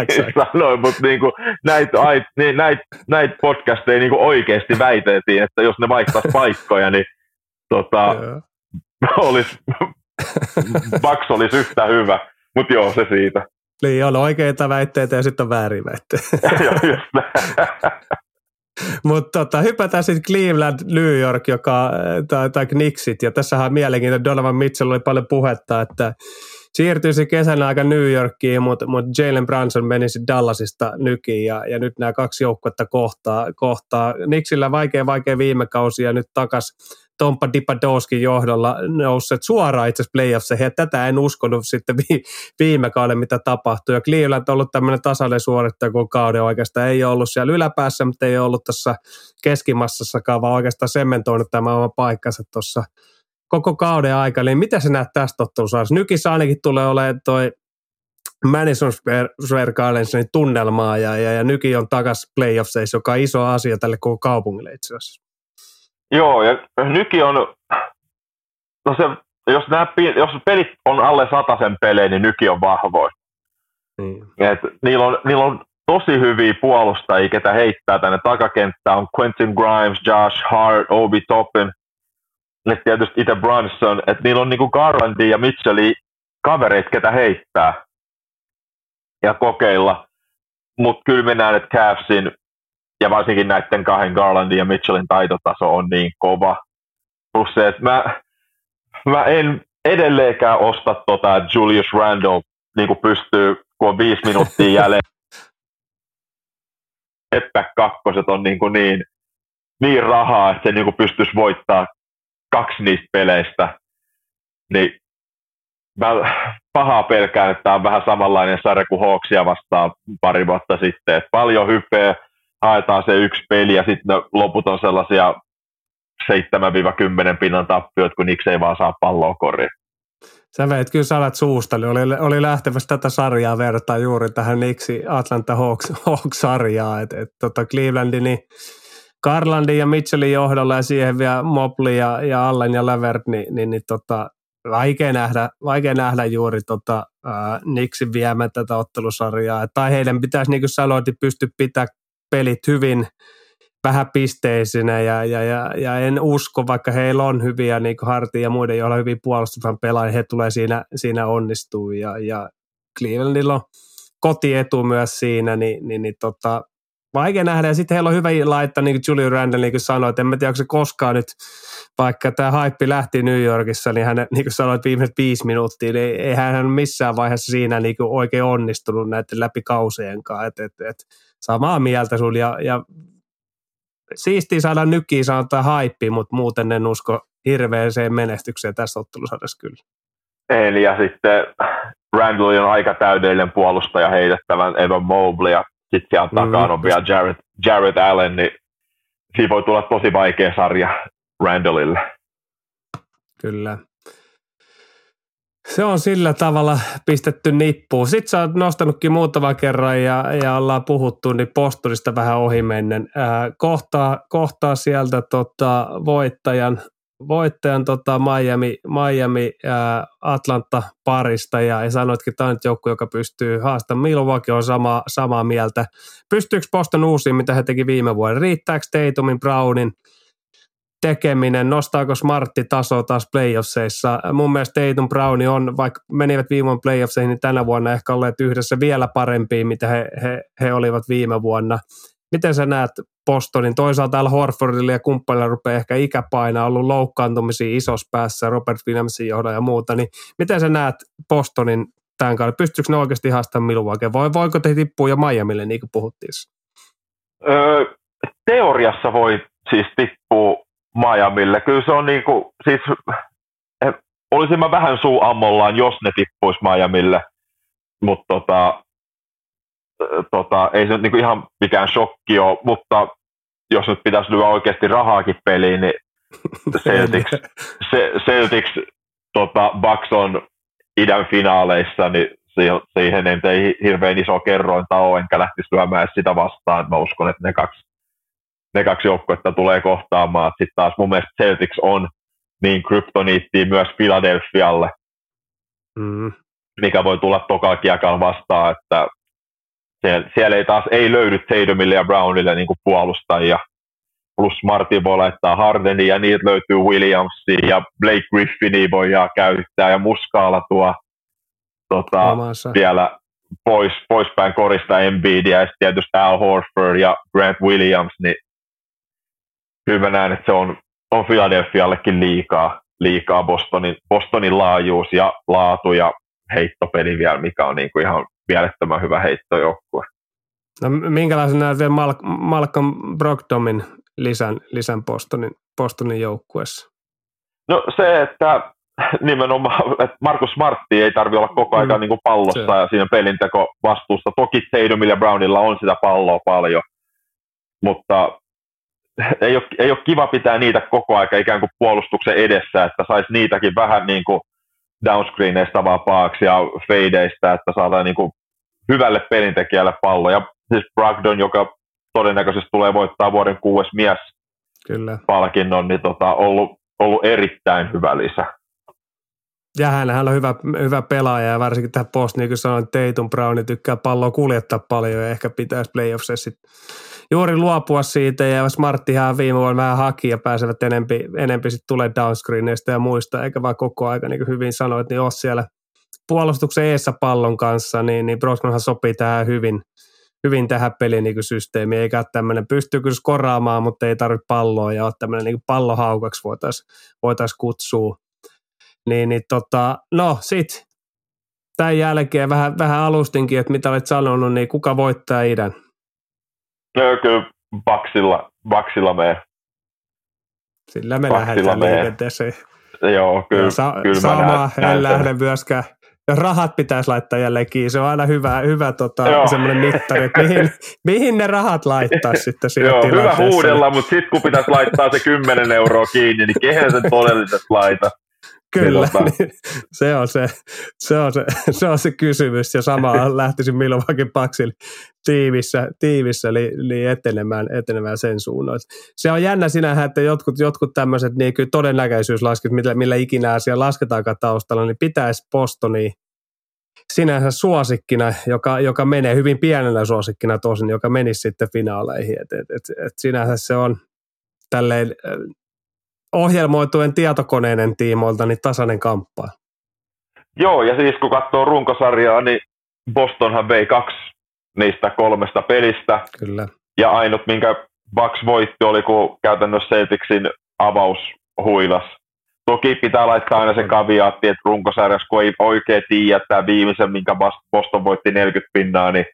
sanoin, mutta niinku, näitä niin, näit, näit podcasteja niinku oikeasti väiteltiin, että jos ne vaihtaisi paikkoja, niin tota, olisi, Bucks olisi yhtä hyvä. Mutta joo, se siitä. Niin, on oikeita väitteitä ja sitten on väärin väitteitä. Mutta tota, hypätään sitten Cleveland, New York, joka, tai, tai Knicksit, ja tässähän on mielenkiintoinen, Donovan Mitchell oli paljon puhetta, että siirtyisi kesän aika New Yorkiin, mutta mut Jalen Brunson menisi Dallasista nykiin, ja, ja nyt nämä kaksi joukkuetta kohtaa. kohtaa. Knicksillä vaikea, vaikea viime kausi, ja nyt takas Tompa Dipadoskin johdolla nousseet suoraan itse asiassa playoffseihin, ja tätä en uskonut sitten viime kauden, mitä tapahtui. Ja Cleveland on ollut tämmöinen tasainen suorittaja, kun kauden oikeastaan ei ollut siellä yläpäässä, mutta ei ollut tässä keskimassassakaan, vaan oikeastaan sementoinut tämä oma paikkansa tuossa koko kauden aikana. Niin mitä sä näet tästä ottelussa? Nykissä ainakin tulee olemaan toi Madison Square Gardensin tunnelmaa ja, ja, ja Nyki on takas playoffseissa, joka on iso asia tälle koko kaupungille itse asiassa. Joo, ja nyki on, no se, jos, nämä, jos pelit on alle sen pelejä, niin nyki on vahvoin. Mm. Et niillä, on, niillä on tosi hyviä puolustajia, ketä heittää tänne takakenttään. On Quentin Grimes, Josh Hart, Obi Toppin, ja tietysti itse Brunson. Että niillä on niinku Garlandi ja Mitchelli kavereita, ketä heittää ja kokeilla. Mutta kyllä mennään, että Cavsin ja varsinkin näiden kahden Garlandin ja Mitchellin taitotaso on niin kova. Plus se, että mä, mä en edelleenkään osta tota Julius Randle, niin kuin pystyy, kun on viisi minuuttia jäljellä. että kakkoset on niin, kuin niin, niin rahaa, että se niin kuin pystyisi voittaa kaksi niistä peleistä. Niin mä pahaa pelkään, että tämä on vähän samanlainen sarja kuin Hawksia vastaan pari vuotta sitten. Että paljon hypeä, haetaan se yksi peli ja sitten loput on sellaisia 7-10 pinnan tappiot, kun Nix ei vaan saa palloa koriin. Sä veit kyllä salat suusta, oli, oli lähtevässä tätä sarjaa vertaa juuri tähän Nixi Atlanta Hawks, Hawks-sarjaa, että et, tota Clevelandin niin Garlandin ja Mitchellin johdolla ja siihen vielä Mobley ja, ja Allen ja Levert, niin, niin, niin tota, vaikea, nähdä, vaikea nähdä juuri tota, äh, Nixin viemään tätä ottelusarjaa. Tai heidän pitäisi, niin kuin sanoit, pysty pitää pelit hyvin vähäpisteisinä ja, ja, ja, ja, en usko, vaikka heillä on hyviä niin Harti ja muiden, joilla on hyvin puolustusvan pelaajia, he tulee siinä, siinä onnistuu ja, ja Clevelandilla on kotietu myös siinä, niin, niin, niin tota, vaikea nähdä. Ja sitten heillä on hyvä laittaa, niin kuin Julian Randall niin kuin sanoi, että en mä tiedä, onko se koskaan nyt, vaikka tämä haippi lähti New Yorkissa, niin hän, niin kuin sanoit, viimeiset viisi minuuttia, niin ei hän missään vaiheessa siinä niin kuin oikein onnistunut näiden läpi kausien kanssa. Et, et, et, samaa mieltä sun ja, ja siistiä saada nykiin sanotaan haippi, mutta muuten en usko hirveäseen menestykseen tässä ottelusarjassa kyllä. Eli ja sitten Randall on aika täydellinen puolustaja heitettävän Evan Mobley ja sitten siellä mm, takana on vielä Jared, Jared Allen, niin siinä voi tulla tosi vaikea sarja Randallille. Kyllä. Se on sillä tavalla pistetty nippuun. Sitten sä oot nostanutkin muutaman kerran ja, ja ollaan puhuttu niin posturista vähän ohimennen. Äh, kohtaa, kohtaa sieltä tota, voittajan, voittajan tota Miami, Miami ää, Atlanta parista ja, ja sanoitkin, että tämä on nyt joukku, joka pystyy haastamaan. Milwaukee on sama, samaa mieltä. Pystyykö Boston uusiin, mitä he teki viime vuonna? Riittääkö Tatumin, Brownin – tekeminen, nostaako Smartti taso taas playoffseissa? Mun mielestä Tatum Browni on, vaikka menivät viime playoffseihin, niin tänä vuonna ehkä olleet yhdessä vielä parempia, mitä he, he, he olivat viime vuonna. Miten sä näet Bostonin? Toisaalta täällä Horfordilla ja kumppanilla rupeaa ehkä ikäpainaa, ollut loukkaantumisia isossa päässä, Robert Williamsin johdolla ja muuta, niin miten sä näet Bostonin tämän kauden? Pystyykö ne oikeasti haastamaan Milwaukee vai voiko te tippua jo Miamille, niin kuin puhuttiin? Öö, teoriassa voi siis tippua Miamille. Kyllä se on niin kuin, siis eh, olisin mä vähän suu ammollaan, jos ne tippuisi Miamille, mutta tota, tota, ei se nyt niin ihan mikään shokki ole, mutta jos nyt pitäisi lyödä oikeasti rahaakin peliin, niin Celtics, Celtics tota, Bucks on idän finaaleissa, niin siihen ei hirveän iso kerrointa ole, enkä lähtisi lyömään sitä vastaan. Mä uskon, että ne kaksi, ne kaksi joukkuetta tulee kohtaamaan. Sitten taas mun mielestä Celtics on niin kryptoniittiin myös Philadelphialle, mm. mikä voi tulla toka kiekan vastaan, että siellä, siellä, ei taas ei löydy Tatumille ja Brownille niin puolustajia. Plus Martin voi laittaa Hardeni ja niitä löytyy Williamsia ja Blake Griffinia voidaan käyttää ja Muskaala tuo tota, vielä pois, poispäin korista Embiidia ja tietysti Al Horford ja Grant Williams, niin hyvä näen, että se on, on Philadelphiallekin liikaa, liikaa Bostonin, Bostonin laajuus ja laatu ja heittopeli vielä, mikä on niin kuin ihan mielettömän hyvä heittojoukkue. No, minkälaisen näet vielä Mal- Malcolm Brogdomin lisän, lisän Bostonin, Bostonin joukkueessa? No se, että nimenomaan, että Markus Smartti ei tarvi olla koko ajan mm. niin kuin pallossa se. ja siinä pelinteko vastuussa. Toki Tatumilla ja Brownilla on sitä palloa paljon, mutta ei ole, ei ole kiva pitää niitä koko ajan ikään kuin puolustuksen edessä, että saisi niitäkin vähän niin kuin downscreeneista vapaaksi ja fadeista, että saadaan niin kuin hyvälle pelintekijälle pallo. Ja siis Bragdon, joka todennäköisesti tulee voittaa vuoden kuudes mies Kyllä. palkinnon, niin tota, ollut, ollut erittäin hyvä lisä. Ja hän on hyvä, hyvä pelaaja ja varsinkin tähän post, niin kuin sanoin, Tatum Brown tykkää palloa kuljettaa paljon ja ehkä pitäisi playoffsissa sitten juuri luopua siitä ja Smarttihan viime vuonna vähän haki ja pääsevät enempi, enempi sitten tulee downscreeneista ja muista, eikä vaan koko aika niin kuin hyvin sanoit, niin ole siellä puolustuksen eessä pallon kanssa, niin, niin Brosmanhan sopii tähän hyvin, hyvin tähän pelin niin systeemiin, eikä tämmöinen, pystyy kyllä skoraamaan, mutta ei tarvitse palloa ja ole tämmöinen niin pallohaukaksi voitaisiin voitais kutsua. Niin, niin tota, no sit tämän jälkeen vähän, vähän alustinkin, että mitä olet sanonut, niin kuka voittaa idän? No kyllä Baksilla, Baksilla me. Sillä me lähdetään liikenteeseen. Joo, kyllä, sa- kyllä sama, en lähde myöskään. Ja rahat pitäisi laittaa jälleen kiinni. Se on aina hyvä, hyvä tota, semmoinen mittari, että mihin, mihin ne rahat laittaa sitten siinä Joo, hyvä huudella, mutta sitten kun pitäisi laittaa se 10 euroa kiinni, niin kehen sen todellisesti laita? Kyllä, niin, se, on se, se, on se, se on se kysymys ja sama lähtisin Milwaukee Bucksin tiivissä, tiivissä eli, eli etenemään, etenemään sen suunnan. Se on jännä sinähän, että jotkut, jotkut tämmöiset niin kyllä todennäköisyyslasket, millä, millä ikinä asia lasketaankaan taustalla, niin pitäisi Bostoni sinänsä suosikkina, joka, joka menee hyvin pienenä suosikkina tosin, joka menisi sitten finaaleihin. Et, et, et, et sinänsä se on tälleen ohjelmoituen tietokoneiden tiimoilta niin tasainen kamppaa. Joo, ja siis kun katsoo runkosarjaa, niin Bostonhan vei kaksi niistä kolmesta pelistä. Kyllä. Ja ainut, minkä Bucks voitti, oli kun käytännössä Celticsin avaus huilas. Toki pitää laittaa aina se kaviaatti, että runkosarjassa, kun ei oikein tiedä tämä viimeisen, minkä Boston voitti 40 pinnaa, niin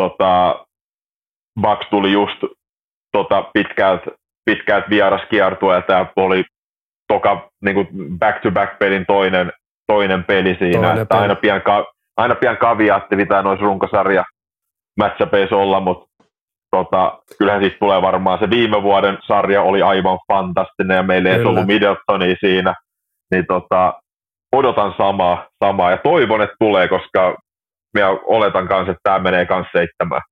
tota, Bucks tuli just tota, pitkältä pitkältä vieraskiertueelta ja oli toka niin kuin back-to-back-pelin toinen, toinen peli siinä. Toinen että peli. Aina, pian, aina pian kaviaatti pitää noissa runkosarja matchapeissa olla, mutta tota, kyllähän siitä tulee varmaan. Se viime vuoden sarja oli aivan fantastinen ja meillä ei ollut Middletonia siinä. Niin tota, odotan samaa, samaa ja toivon, että tulee, koska minä oletan kanssa, että tämä menee kanssa seitsemään.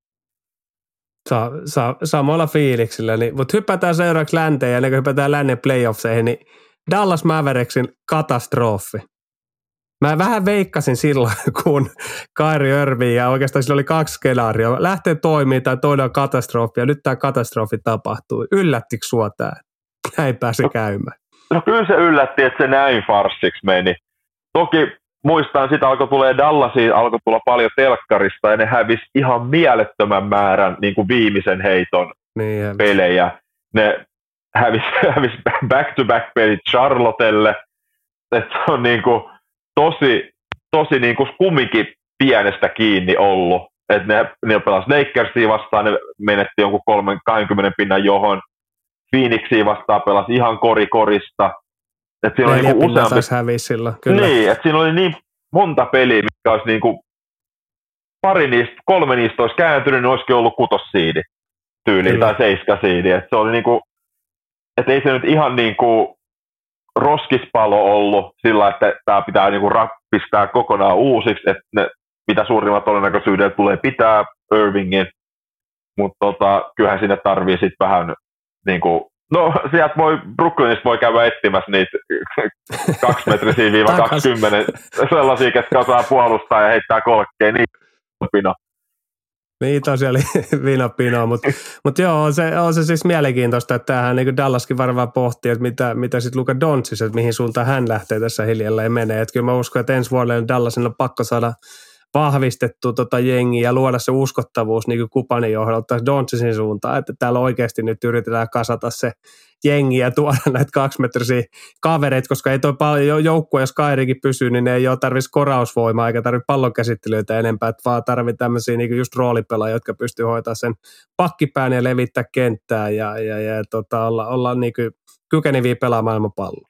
Sa, sa, samalla fiiliksillä. Niin, mutta hypätään seuraavaksi länteen ja ennen kuin hypätään lännen playoffseihin, niin Dallas Mavericksin katastrofi. Mä vähän veikkasin silloin, kun Kairi Irving ja oikeastaan sillä oli kaksi skenaarioa. Lähtee toimii tai toinen on katastrofi ja nyt tämä katastrofi tapahtuu. Yllättikö sua tämä? näin pääsi käymään. No kyllä se yllätti, että se näin farsiksi meni. Toki muistan, sitä alkoi tulee Dallasiin, alkoi tulla paljon telkkarista ja ne hävisi ihan mielettömän määrän niin kuin viimeisen heiton niin, pelejä. Ne hävisi, hävisi back-to-back pelit Charlottelle. että se on niin kuin tosi, tosi niin kuin kumminkin pienestä kiinni ollut. Että ne, ne pelasi Lakersia vastaan, ne menetti jonkun 20 pinnan johon. Phoenixia vastaan pelasi ihan kori korista. Et siinä oli niinku useampi... silloin, kyllä. Niin, että siinä oli niin monta peliä, mitkä olisi niinku, pari niistä, kolme niistä olisi kääntynyt, niin olisikin ollut kutossiidi tyyli tai seiskasiidi. Et se oli niinku, että ei se nyt ihan niinku roskispalo ollut sillä, että tämä pitää niinku rappistää kokonaan uusiksi, että ne mitä suurimmat todennäköisyydet tulee pitää Irvingin, mutta tota, kyllähän sinne tarvii sitten vähän niin kuin, no sieltä voi, Brooklynista voi käydä etsimässä niitä kaksimetrisiä viiva 20 sellaisia, ketkä osaa puolustaa ja heittää kolkkeen, niin pino. Niin tosiaan oli vino pino, mutta mut joo, on se, on se siis mielenkiintoista, että tämähän niin Dallaskin varmaan pohtii, että mitä, mitä sitten Luka Doncic, että mihin suuntaan hän lähtee tässä hiljalleen menee. Että kyllä mä uskon, että ensi vuodelle Dallasin on pakko saada vahvistettu tota jengiä ja luoda se uskottavuus niin kuin Kupanin johdolta Doncicin suuntaan, että täällä oikeasti nyt yritetään kasata se jengi ja tuoda näitä kaksimetrisiä kavereita, koska ei toi paljon joukkue, jos Kairikin pysyy, niin ei ole tarvitsisi korausvoimaa eikä tarvitse pallonkäsittelyitä enempää, että vaan tarvitsee tämmöisiä niin just roolipelaajia, jotka pystyy hoitamaan sen pakkipään ja levittää kenttää ja, ja, ja tota, olla, olla niin kuin kykeneviä pelaamaan pallo.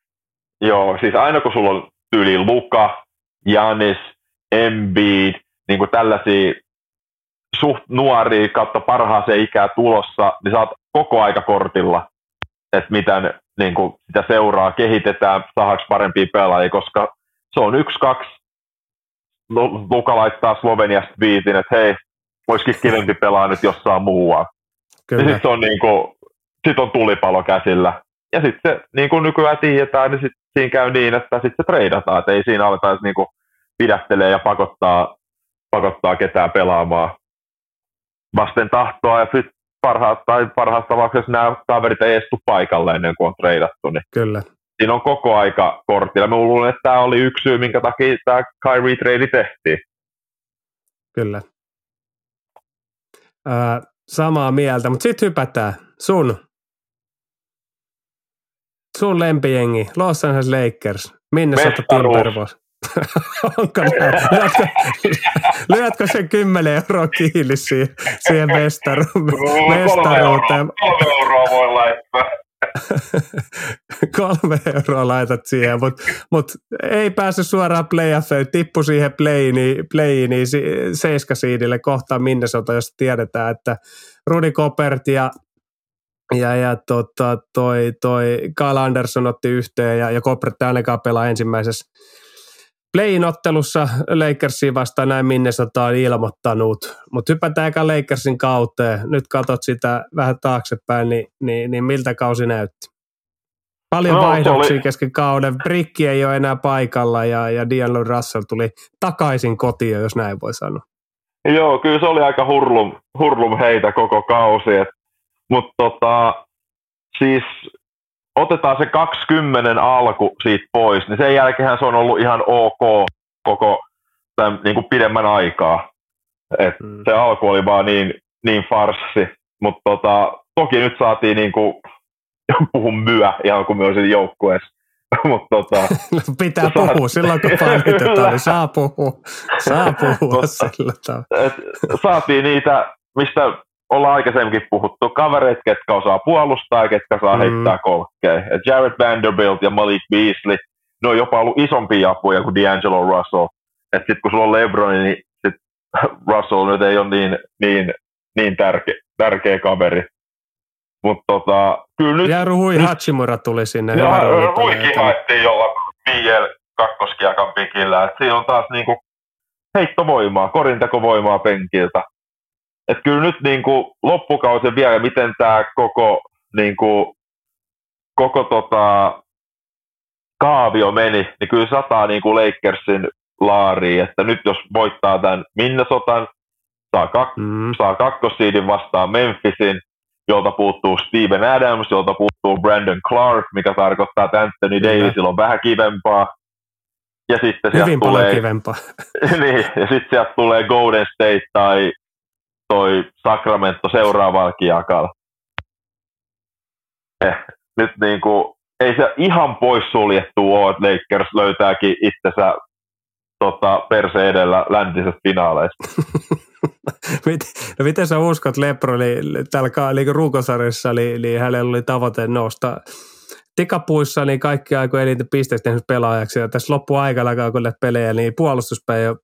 Joo, siis aina kun sulla on tyyli Luka, Janis, Embiid, niin kuin tällaisia suht nuoria kautta parhaaseen ikää tulossa, niin saat koko aika kortilla, että miten niin kuin sitä seuraa, kehitetään, saadaanko parempia pelaajia, koska se on yksi, kaksi, Luka laittaa Sloveniasta viitin, että hei, voisikin kivempi pelaa nyt jossain muualla. Kyllä. Ja sitten on, niin kuin, sit on tulipalo käsillä. Ja sitten niin kuin nykyään tiedetään, niin sit siinä käy niin, että sitten se treidataan, että ei siinä aleta niin kuin pidättelee ja pakottaa, pakottaa ketään pelaamaan vasten tahtoa ja sitten parhaat, tai parhaassa tapauksessa nämä kaverit ei estu paikalle ennen kuin on treidattu. Niin Kyllä. Siinä on koko aika kortilla. Mä luulen, että tämä oli yksi syy, minkä takia tämä Kyrie trade tehtiin. Kyllä. Öö, samaa mieltä, mutta sitten hypätään. Sun. Sun lempijengi, Los Angeles Lakers. Minne sä Timberwolves? Onko näin? Lyötkö, lyötkö sen 10 euroa kiinni siihen, siihen mestaru, mestaruuteen? Kolme euroa voi laittaa. kolme euroa laitat siihen, mutta mut ei päässyt suoraan playoffeihin, tippu siihen playiin, playiin seiskasiidille kohtaan Minnesota, jos tiedetään, että Rudi Kopert ja ja, ja tota, toi, toi Kyle Anderson otti yhteen ja, ja Kopert ainakaan pelaa ensimmäisessä play-in-ottelussa Lakersiin vastaan näin Minnesota on ilmoittanut, mutta hypätäänkö Lakersin kauteen. Nyt katsot sitä vähän taaksepäin, niin, niin, niin miltä kausi näytti? Paljon no, vaihdoksia oli... kesken kauden. Brikki ei ole enää paikalla ja, ja D'Angelo Russell tuli takaisin kotiin, jos näin voi sanoa. Joo, kyllä se oli aika hurlum, hurlum heitä koko kausi. Mutta tota, siis otetaan se 20 alku siitä pois, niin sen jälkeen se on ollut ihan ok koko tämän niin kuin pidemmän aikaa. Et mm. Se alku oli vaan niin, niin farssi, mutta tota, toki nyt saatiin niin kuin, puhun myö ihan kuin me olisin joukkueessa. Mut tota, Pitää saat... puhua silloin, kun painotetaan, niin saa puhua, saa puhua sillä tavalla. Saatiin niitä, mistä ollaan aikaisemminkin puhuttu, kavereet, ketkä osaa puolustaa ja ketkä saa mm. heittää kolkkeja. Et Jared Vanderbilt ja Malik Beasley, ne on jopa ollut isompia apuja kuin D'Angelo Russell. Et sit kun sulla on Lebron, niin sit Russell nyt ei ole niin, niin, niin tärke, tärkeä kaveri. Mutta tota, kyllä nyt... Ja Ruhui nyt, Hachimura tuli sinne. Ja Ruikin haettiin jolla VL kakkoskiakan pikillä. Et siinä on taas niinku heittovoimaa, korintekovoimaa penkiltä et kyllä nyt niin kuin loppukausi vielä, miten tämä koko, niin kuin, koko tota, kaavio meni, niin kyllä sataa niin kuin Lakersin laariin, että nyt jos voittaa tämän Minnesotan, saa, kak- mm. saa kakkosiidin vastaan Memphisin, jolta puuttuu Steven Adams, jolta puuttuu Brandon Clark, mikä tarkoittaa, että Anthony Davisilla on vähän kivempaa. Ja sitten Hyvin tulee, kivempaa. niin, ja sitten sieltä tulee Golden State tai toi Sacramento seuraavalla kiakalla. Eh, nyt niin kuin, ei se ihan poissuljettu ole, että Lakers löytääkin itsensä tota, perse edellä läntisessä finaaleissa. no miten sä uskot Lebroni tällä niin ruukosarjassa, eli, eli hänellä oli tavoite nousta tikapuissa niin kaikki aikojen eniten pisteistä pelaajaksi. Ja tässä loppuaikana, kun pelejä, niin puolustuspeli on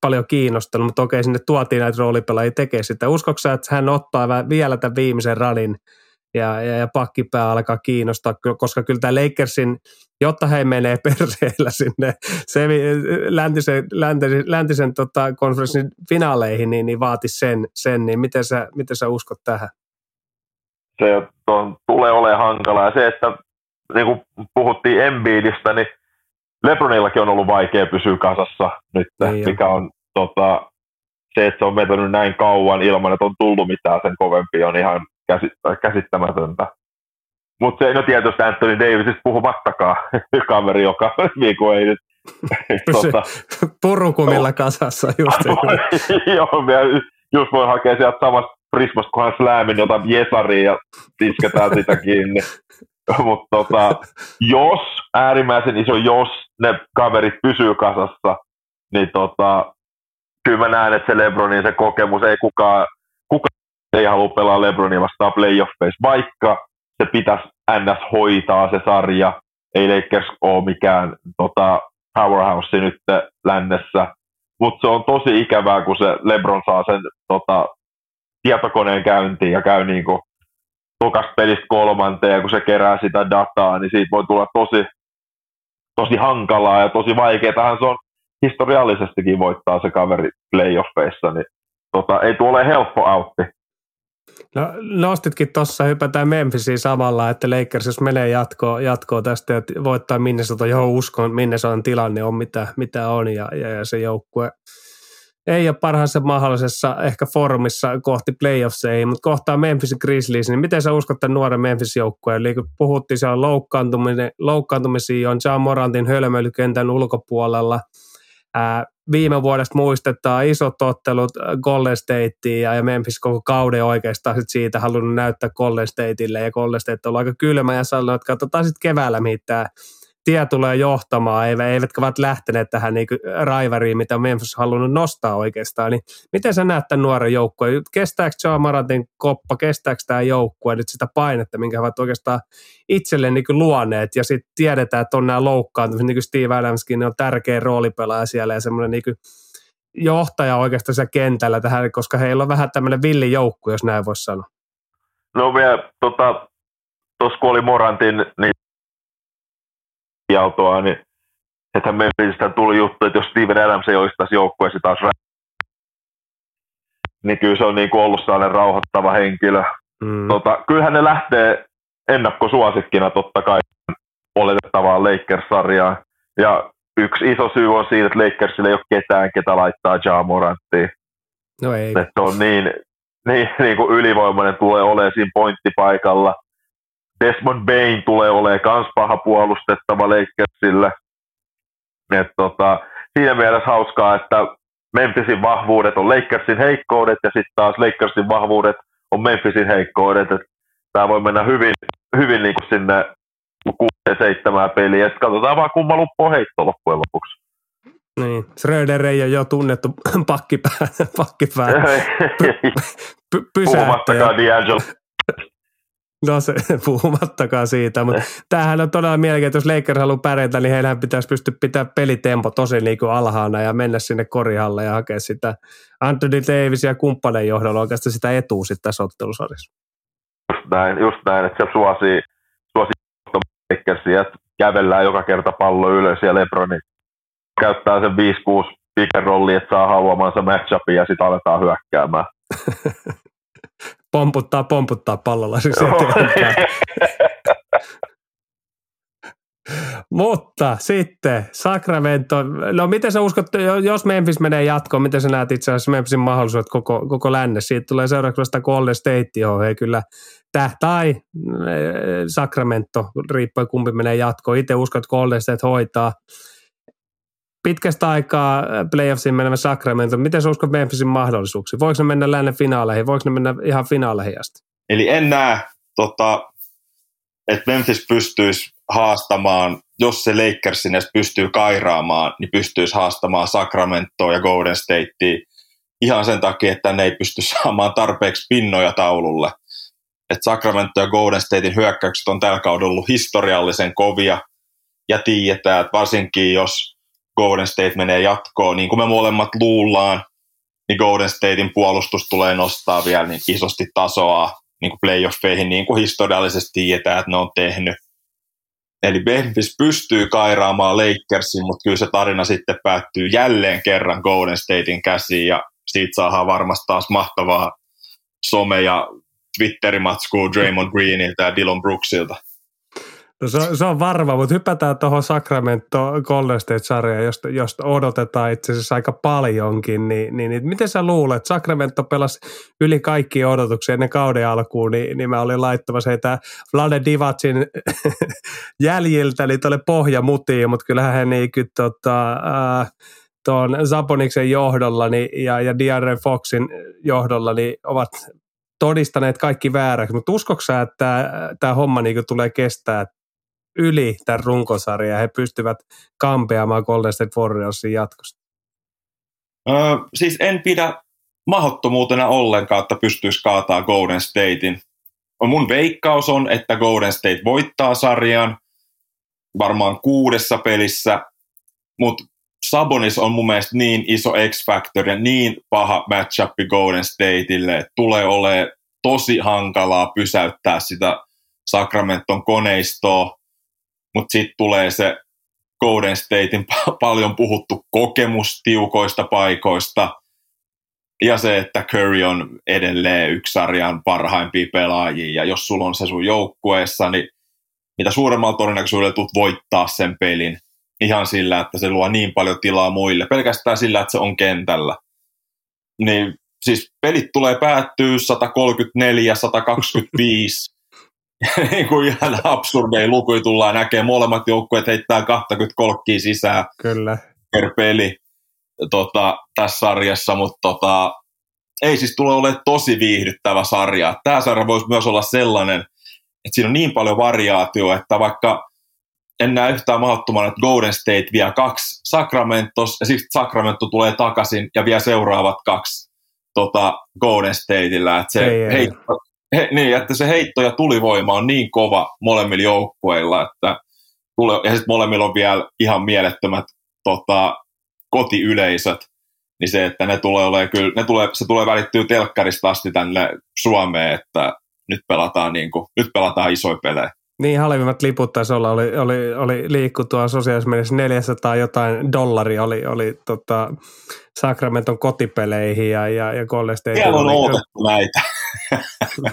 paljon kiinnostanut, mutta okei, sinne tuotiin näitä roolipelaajia tekemään sitä. Uskoksa, että hän ottaa vielä tämän viimeisen radin ja, ja, ja pakkipää alkaa kiinnostaa, koska kyllä tämä Lakersin, jotta he menee perseellä sinne se, läntisen, läntisen, läntisen tota, konferenssin finaaleihin, niin, niin vaatisi sen, sen, niin miten sä, miten sä uskot tähän? Se on, tulee olemaan hankalaa. Se, että niin kuin puhuttiin Embiidistä, niin Lebronillakin on ollut vaikea pysyä kasassa nyt, niin mikä on tota, se, että se on vetänyt näin kauan ilman, että on tullut mitään sen kovempi, on ihan käsittämätöntä. Mutta se ei no tietysti Anthony Davisista puhumattakaan, kaveri, joka niin ei nyt tota, Purukumilla kasassa just. Joo, just voi hakea sieltä samasta prismasta, kun hän släämin jotain jesariin ja tisketään sitä kiinni. Mutta tota, jos, äärimmäisen iso jos, ne kaverit pysyy kasassa, niin tota, kyllä mä näen, että se Lebronin se kokemus, ei kukaan, kukaan ei halua pelaa Lebronia vastaan playoffeissa, vaikka se pitäisi NS hoitaa se sarja, ei Lakers ole mikään tota, powerhouse nyt lännessä, mutta se on tosi ikävää, kun se Lebron saa sen tota, tietokoneen käyntiin ja käy niinku tokas pelistä kolmanteen, kun se kerää sitä dataa, niin siitä voi tulla tosi, tosi hankalaa ja tosi vaikeaa. Se on historiallisestikin voittaa se kaveri playoffeissa, niin tota, ei tuo ole helppo autti. No, nostitkin tuossa, hypätään Memphisiin samalla, että Lakers jos menee jatkoon, jatkoon tästä ja voittaa Minnesota, johon uskon, Minnesotan tilanne on mitä, mitä on ja, ja, ja se joukkue ei ole parhaassa mahdollisessa ehkä formissa kohti playoffseja, mutta kohtaa Memphis Grizzlies, niin miten sä uskot tämän nuoren Memphis-joukkueen? Eli kun puhuttiin, siellä on loukkaantumisia, on John Morantin hölmöilykentän ulkopuolella. Ää, viime vuodesta muistetaan isot ottelut Golden Stateen ja, ja Memphis koko kauden oikeastaan sit siitä halunnut näyttää Golden Stateille ja Golden State on aika kylmä ja sanonut, että katsotaan sitten keväällä, tämä tie tulee johtamaan, eivätkä ovat lähteneet tähän niin raivariin, mitä Memphis on halunnut nostaa oikeastaan. Niin miten sä näet tämän nuoren joukkueen? Kestääkö Joe Maratin koppa, kestääkö tämä joukkue nyt sitä painetta, minkä he ovat oikeastaan itselleen niin luoneet, ja sitten tiedetään, että on nämä loukkaantumiset, niin kuin Steve Adamskin niin on tärkeä roolipelaaja siellä, ja semmoinen niin johtaja oikeastaan siellä kentällä tähän, koska heillä on vähän tämmöinen villi joukku, jos näin voisi sanoa. No vielä, tota, kun oli Morantin, niin kieltoa, niin että Memphisistä tuli juttu, että jos Steven Adams ei olisi tässä joukkueessa taas niin kyllä se on niin kuin ollut sellainen rauhoittava henkilö. Mm. Tota, kyllähän ne lähtee ennakkosuosikkina totta kai oletettavaan Lakers-sarjaan. Ja yksi iso syy on siinä, että Lakersille ei ole ketään, ketä laittaa Ja Moranttiin. No ei. Että se on niin, niin, niin kuin ylivoimainen tulee olemaan siinä pointtipaikalla. Desmond Bain tulee olemaan kans paha puolustettava Lakersille. Et tota, siinä mielessä hauskaa, että Memphisin vahvuudet on Lakersin heikkoudet ja sitten taas Lakersin vahvuudet on Memphisin heikkoudet. Tämä voi mennä hyvin, hyvin niin kuin sinne kuuteen seitsemään peliä. Ja katsotaan vaan kumma luppu heitto loppujen lopuksi. Niin, Schröder ei ole jo tunnettu pakkipää, pakkipää py, Puhumattakaan D'Angelo No se, puhumattakaan siitä, mutta tämähän on todella mielenkiintoista, jos Lakers haluaa pärjätä, niin heidän pitäisi pystyä pitämään pelitempo tosi niin kuin alhaana ja mennä sinne korihalle ja hakea sitä Anthony Davis ja kumppanen johdolla oikeastaan sitä etua sitten tässä ottelusarjassa. Just näin, just näin, että se suosii, suosii Lakersia, että kävellään joka kerta pallo ylös ja Lebroni käyttää sen 5-6 pick rolli, että saa haluamansa matchupia ja sitten aletaan hyökkäämään. pomputtaa, pomputtaa pallolla siis eteenpäin. Mutta sitten Sacramento, no miten sä uskot, jos Memphis menee jatkoon, miten sä näet itse asiassa Memphisin mahdollisuudet koko, koko lännessä? Siitä tulee seuraavaksi vasta Golden State, johon ei kyllä täh tai eh, Sacramento, riippuen kumpi menee jatkoon. Itse uskon, että Golden State hoitaa pitkästä aikaa playoffsiin menevä Sacramento. Miten sä uskot Memphisin mahdollisuuksia? Voiko ne mennä lännen finaaleihin? Voiko ne mennä ihan finaaleihin asti? Eli en näe, tota, että Memphis pystyisi haastamaan, jos se Lakersin edes pystyy kairaamaan, niin pystyisi haastamaan Sacramentoa ja Golden Statea ihan sen takia, että ne ei pysty saamaan tarpeeksi pinnoja taululle. Et Sacramento ja Golden Statein hyökkäykset on tällä kaudella ollut historiallisen kovia, ja tiedetään, että varsinkin jos Golden State menee jatkoon, niin kuin me molemmat luullaan, niin Golden Statein puolustus tulee nostaa vielä niin isosti tasoa niin kuin playoffeihin, niin kuin historiallisesti tiedetään, että ne on tehnyt. Eli Memphis pystyy kairaamaan Lakersin, mutta kyllä se tarina sitten päättyy jälleen kerran Golden Statein käsiin ja siitä saadaan varmasti taas mahtavaa some- ja Twitteri-matskua Draymond Greenilta ja Dylan Brooksilta. No se, se on varma, mutta hypätään tuohon Sacramento Golden State-sarjaan, josta, josta odotetaan itse asiassa aika paljonkin. Niin, niin, niin miten sä luulet, Sacramento pelasi yli kaikki odotuksia ennen kauden alkuun, niin, niin mä olin laittamassa heitä Vlade Divacin jäljiltä, eli tuolle pohjamutiin, mutta kyllähän he niin kyllä tota, äh, tuon Zaboniksen johdolla niin, ja, ja Diarre Foxin johdolla niin ovat todistaneet kaikki vääräksi, mutta uskoksä, että tämä homma niin tulee kestää yli tämän runkosarjan ja he pystyvät kampeamaan Golden State Warriorsin jatkosta? Öö, siis en pidä mahdottomuutena ollenkaan, että pystyisi kaataa Golden Statein. Mun veikkaus on, että Golden State voittaa sarjan varmaan kuudessa pelissä, mutta Sabonis on mun mielestä niin iso X-factor ja niin paha matchup Golden Stateille, että tulee olemaan tosi hankalaa pysäyttää sitä Sacramenton koneistoa mutta sitten tulee se Golden Statein paljon puhuttu kokemus tiukoista paikoista. Ja se, että Curry on edelleen yksi sarjan parhaimpia pelaajia. Ja jos sulla on se sun joukkueessa, niin mitä suuremmalla todennäköisyydellä tulet voittaa sen pelin? Ihan sillä, että se luo niin paljon tilaa muille, pelkästään sillä, että se on kentällä. Niin siis pelit tulee päättyä 134, 125, niin kuin ihan absurdeja lukuja tullaan näkemään. Molemmat joukkueet heittää 20 kolkkia sisään Kyllä. per peli tota, tässä sarjassa, mutta tota, ei siis tule olemaan tosi viihdyttävä sarja. Tämä sarja voisi myös olla sellainen, että siinä on niin paljon variaatio, että vaikka en näe yhtään mahdottomana, että Golden State vie kaksi Sacramentos, ja sitten Sacramento tulee takaisin ja vie seuraavat kaksi tota, Golden Stateillä. Että se ei, heitto, he, niin, että se heitto ja tulivoima on niin kova molemmilla joukkueilla, että tule, ja sitten molemmilla on vielä ihan mielettömät tota, kotiyleisöt, niin se, että ne tulee olemaan kyllä, ne tulee, se tulee välittyä telkkarista asti tänne Suomeen, että nyt pelataan, niin kuin, nyt pelataan isoja pelejä. Niin, halvimmat liput taisi olla, oli, oli, oli liikku tuolla sosiaalisessa mediassa 400 jotain dollaria oli, oli tota, Sacramenton kotipeleihin ja, ja, ja Golden State. Siellä on odotettu näitä.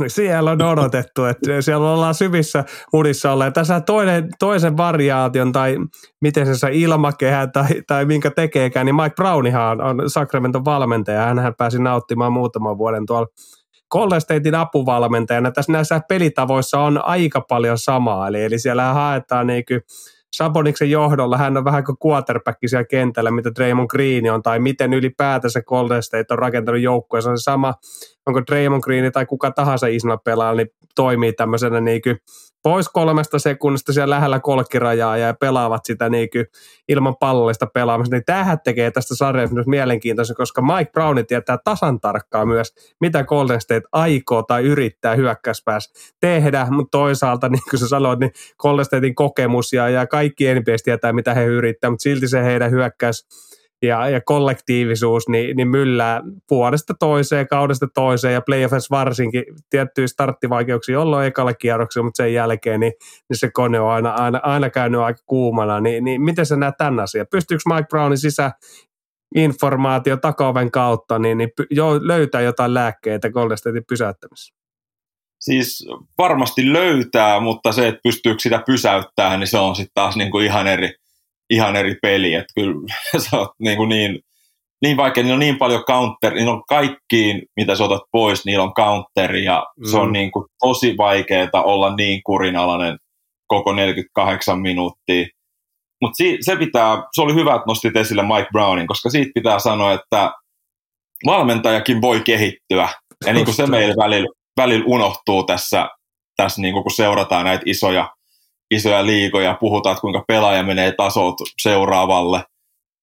Siellä on odotettu, että siellä ollaan syvissä mudissa olleet. Tässä toinen, toisen variaation tai miten se saa ilmakehä tai, tai minkä tekeekään, niin Mike Brownihan on Sacramenton valmentaja. Hän pääsi nauttimaan muutaman vuoden tuolla Golden Statein apuvalmentajana. Tässä näissä pelitavoissa on aika paljon samaa, eli, eli siellä haetaan niin kuin Saboniksen johdolla hän on vähän kuin quarterback siellä kentällä, mitä Draymond Green on, tai miten ylipäätänsä Golden State on rakentanut joukkueen. Se on se sama, onko Draymond Green tai kuka tahansa isona pelaa, niin toimii tämmöisenä niin kuin pois kolmesta sekunnista siellä lähellä kolkkirajaa ja pelaavat sitä niin kuin ilman pallollista pelaamista, niin tämähän tekee tästä sarjasta myös mielenkiintoisen, koska Mike Browni tietää tasan tarkkaan myös, mitä Golden State aikoo tai yrittää hyökkäyspäässä tehdä, mutta toisaalta, niin kuin sä sanoit, niin Golden Statein kokemus ja, ja kaikki NBS tietää, mitä he yrittää, mutta silti se heidän hyökkäys ja, ja kollektiivisuus niin, niin myllää vuodesta toiseen, kaudesta toiseen ja playoffs varsinkin tiettyjä starttivaikeuksia on ekalla kierroksella, mutta sen jälkeen niin, niin se kone on aina, aina, aina käynyt aika kuumana. Niin, niin miten sä näet tämän asian? Pystyykö Mike Brownin sisä informaatio takaoven kautta niin, niin jo, löytää jotain lääkkeitä Golden Statein pysäyttämisessä? Siis varmasti löytää, mutta se, että pystyykö sitä pysäyttämään, niin se on sitten taas niin kuin ihan, eri, ihan eri peli. Että kyllä sä oot niin, kuin niin, niin vaikea, niillä on niin paljon counter, niin on kaikkiin, mitä sä otat pois, niillä on counter ja mm. se on mm. niin kuin tosi vaikeaa olla niin kurinalainen koko 48 minuuttia. Mutta si- se pitää, se oli hyvä, että nostit esille Mike Brownin, koska siitä pitää sanoa, että valmentajakin voi kehittyä. Ja niin kuin se meillä välillä, välillä unohtuu tässä, tässä niin kuin kun seurataan näitä isoja, isoja liigoja, puhutaan, että kuinka pelaaja menee tasot seuraavalle.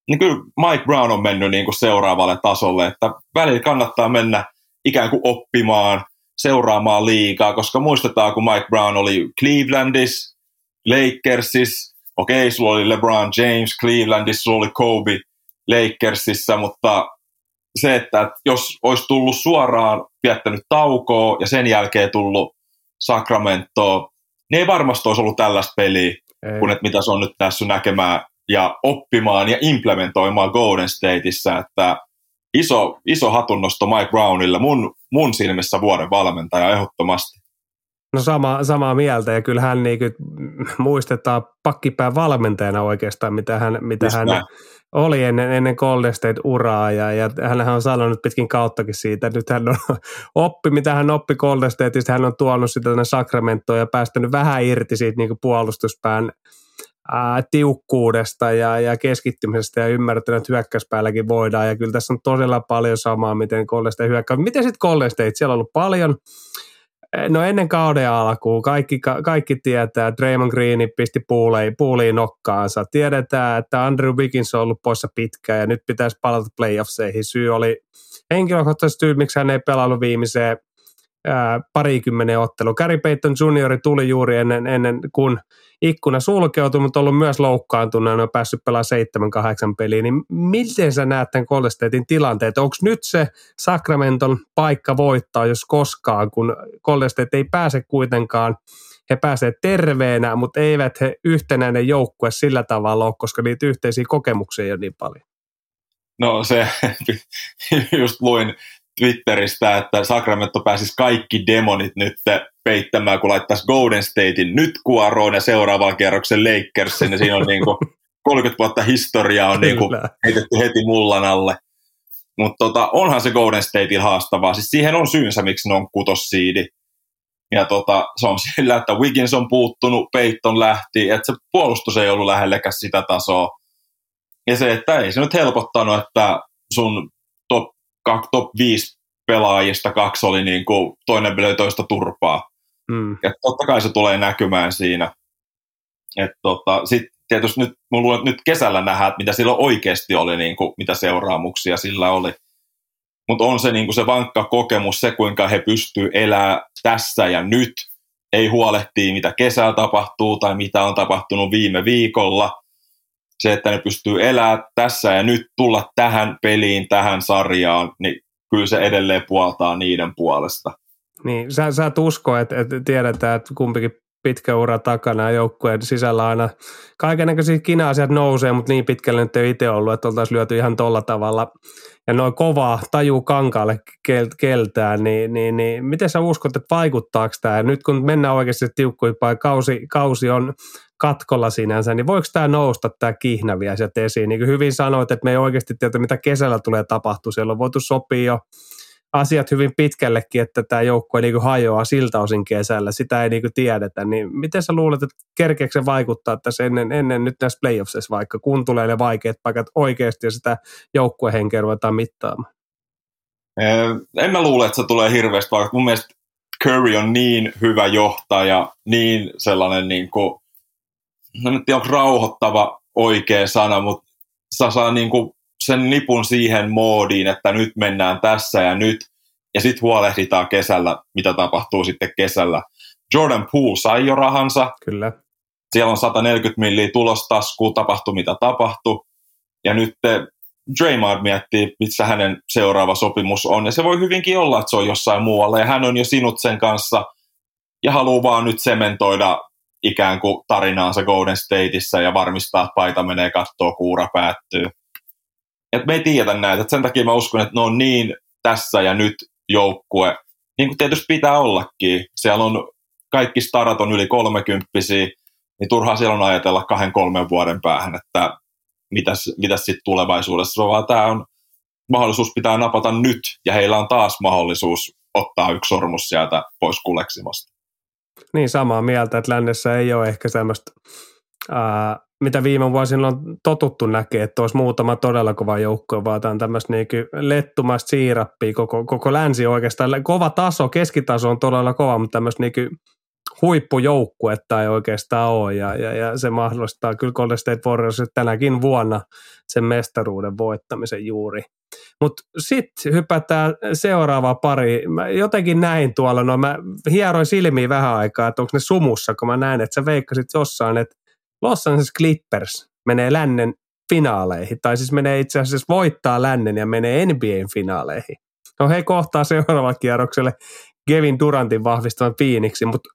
Niin kyllä Mike Brown on mennyt niin kuin seuraavalle tasolle, että välillä kannattaa mennä ikään kuin oppimaan, seuraamaan liikaa, koska muistetaan, kun Mike Brown oli Clevelandis, Lakersis, okei, sulla oli LeBron James Clevelandissa, sulla oli Kobe Lakersissa, mutta se, että jos olisi tullut suoraan viettänyt taukoa ja sen jälkeen tullut Sacramentoa, niin ei varmasti olisi ollut tällaista peliä, ei. kuin että mitä se on nyt tässä näkemään ja oppimaan ja implementoimaan Golden Stateissa, että iso, iso hatunnosto Mike Brownille, mun, mun silmissä vuoden valmentaja ehdottomasti. No sama, samaa mieltä ja kyllä hän niin muistetaan pakkipään valmentajana oikeastaan, mitä hän, mitä hän oli ennen, ennen Golden State-uraa ja, ja hän on sanonut pitkin kauttakin siitä, että nyt hän on oppi, mitä hän oppi Golden Stateista, hän on tuonut sitä tänne Sacramentoon ja päästänyt vähän irti siitä niin puolustuspään ää, tiukkuudesta ja, ja keskittymisestä ja ymmärtänyt, että hyökkäyspäälläkin voidaan ja kyllä tässä on todella paljon samaa, miten Golden State hyökkää. Miten sitten Golden State? Siellä on ollut paljon No ennen kauden alkuun kaikki, kaikki tietää, että Draymond Green pisti puuliin, puuliin nokkaansa. Tiedetään, että Andrew Wiggins on ollut poissa pitkään ja nyt pitäisi palata playoffseihin. Syy oli henkilökohtaisesti syy, miksi hän ei pelannut viimeiseen parikymmenen ottelu. Gary Payton Jr. tuli juuri ennen, ennen kuin ikkuna sulkeutui, mutta ollut myös loukkaantunut ja on päässyt pelaamaan 7-8 peliä. Niin miten sä näet tämän Golden tilanteet? Onko nyt se Sacramenton paikka voittaa, jos koskaan, kun Golden State ei pääse kuitenkaan he pääsevät terveenä, mutta eivät he yhtenäinen joukkue sillä tavalla ole, koska niitä yhteisiä kokemuksia ei ole niin paljon. No se, just luin Twitteristä, että Sacramento pääsisi kaikki demonit nyt peittämään, kun laittaisi Golden Statein nyt kuoroon ja seuraavaan kierroksen Lakersin, ja siinä on niin kuin 30 vuotta historiaa on niin kuin heitetty heti mullan alle. Mutta tota, onhan se Golden Statein haastavaa. Siis siihen on syynsä, miksi ne on kutossiidi. Ja tota, se on sillä, että Wiggins on puuttunut, Peyton lähti, että se puolustus ei ollut lähellekään sitä tasoa. Ja se, että ei se nyt helpottanut, että sun top top 5 pelaajista kaksi oli niin kuin, toinen löi toista turpaa. Mm. Ja totta kai se tulee näkymään siinä. tota, Sitten tietysti nyt, mulla nyt kesällä nähdään, mitä silloin oikeasti oli, niin kuin, mitä seuraamuksia sillä oli. Mutta on se, niin kuin se vankka kokemus, se kuinka he pystyy elämään tässä ja nyt, ei huolehtii mitä kesällä tapahtuu tai mitä on tapahtunut viime viikolla. Se, että ne pystyy elämään tässä ja nyt, tulla tähän peliin, tähän sarjaan, niin kyllä se edelleen puoltaa niiden puolesta. Niin, sä, sä et usko, että, että tiedetään, että kumpikin pitkä ura takana ja joukkueen sisällä aina kaikenlaisia kina-asiat nousee, mutta niin pitkälle nyt ei itse ollut, että oltaisiin lyöty ihan tolla tavalla ja noin kovaa taju kankaalle keltään, niin, niin, niin miten sä uskot, että vaikuttaako tämä? Nyt kun mennään oikeasti tiukkuimpaan, kausi, kausi on katkolla sinänsä, niin voiko tämä nousta tämä kihnä vielä sieltä esiin? Niin kuin hyvin sanoit, että me ei oikeasti tiedä, mitä kesällä tulee tapahtua. Siellä on voitu sopia jo asiat hyvin pitkällekin, että tämä joukkue niin hajoaa siltä osin kesällä. Sitä ei niin tiedetä. Niin miten sä luulet, että kerkeekö se vaikuttaa tässä ennen, ennen nyt näissä playoffsissa vaikka, kun tulee ne vaikeat paikat oikeasti ja sitä joukkuehenkeä ruvetaan mittaamaan? En mä luule, että se tulee hirveästi vaikka. Mun mielestä Curry on niin hyvä johtaja, niin sellainen niin kuin, no nyt on rauhoittava oikea sana, mutta saa, saa niin kuin sen nipun siihen moodiin, että nyt mennään tässä ja nyt, ja sitten huolehditaan kesällä, mitä tapahtuu sitten kesällä. Jordan Poole sai jo rahansa. Kyllä. Siellä on 140 milliä tulostaskuu, tapahtui mitä tapahtui. Ja nyt Draymond miettii, missä hänen seuraava sopimus on. Ja se voi hyvinkin olla, että se on jossain muualla. Ja hän on jo sinut sen kanssa ja haluaa vaan nyt sementoida ikään kuin tarinaansa Golden Stateissa ja varmistaa, että paita menee kattoa, kuura päättyy. Et me ei tiedetä näitä. Et sen takia mä uskon, että ne on niin tässä ja nyt joukkue, niin kuin tietysti pitää ollakin. Siellä on kaikki starat on yli kolmekymppisiä, niin turhaa siellä on ajatella kahden kolmen vuoden päähän, että mitäs, mitäs sitten tulevaisuudessa, vaan tämä on mahdollisuus pitää napata nyt, ja heillä on taas mahdollisuus ottaa yksi sormus sieltä pois kuleksimosta. Niin, samaa mieltä, että lännessä ei ole ehkä semmoista, ää, mitä viime vuosina on totuttu näkee, että olisi muutama todella kova joukko, vaan tämä on tämmöistä niin lettumasta siirappia, koko, koko länsi oikeastaan. Kova taso, keskitaso on todella kova, mutta tämmöistä niin huippujoukkuetta ei oikeastaan ole, ja, ja, ja se mahdollistaa kyllä Golden State Warriors tänäkin vuonna sen mestaruuden voittamisen juuri. Mutta sitten hypätään seuraava pari. Mä jotenkin näin tuolla, no mä hieroin silmiin vähän aikaa, että onko ne sumussa, kun mä näin, että sä veikkasit jossain, että Los Angeles Clippers menee lännen finaaleihin, tai siis menee itse asiassa voittaa lännen ja menee NBAn finaaleihin. No he kohtaa seuraavalla kierrokselle Kevin Durantin vahvistavan Phoenixin, mutta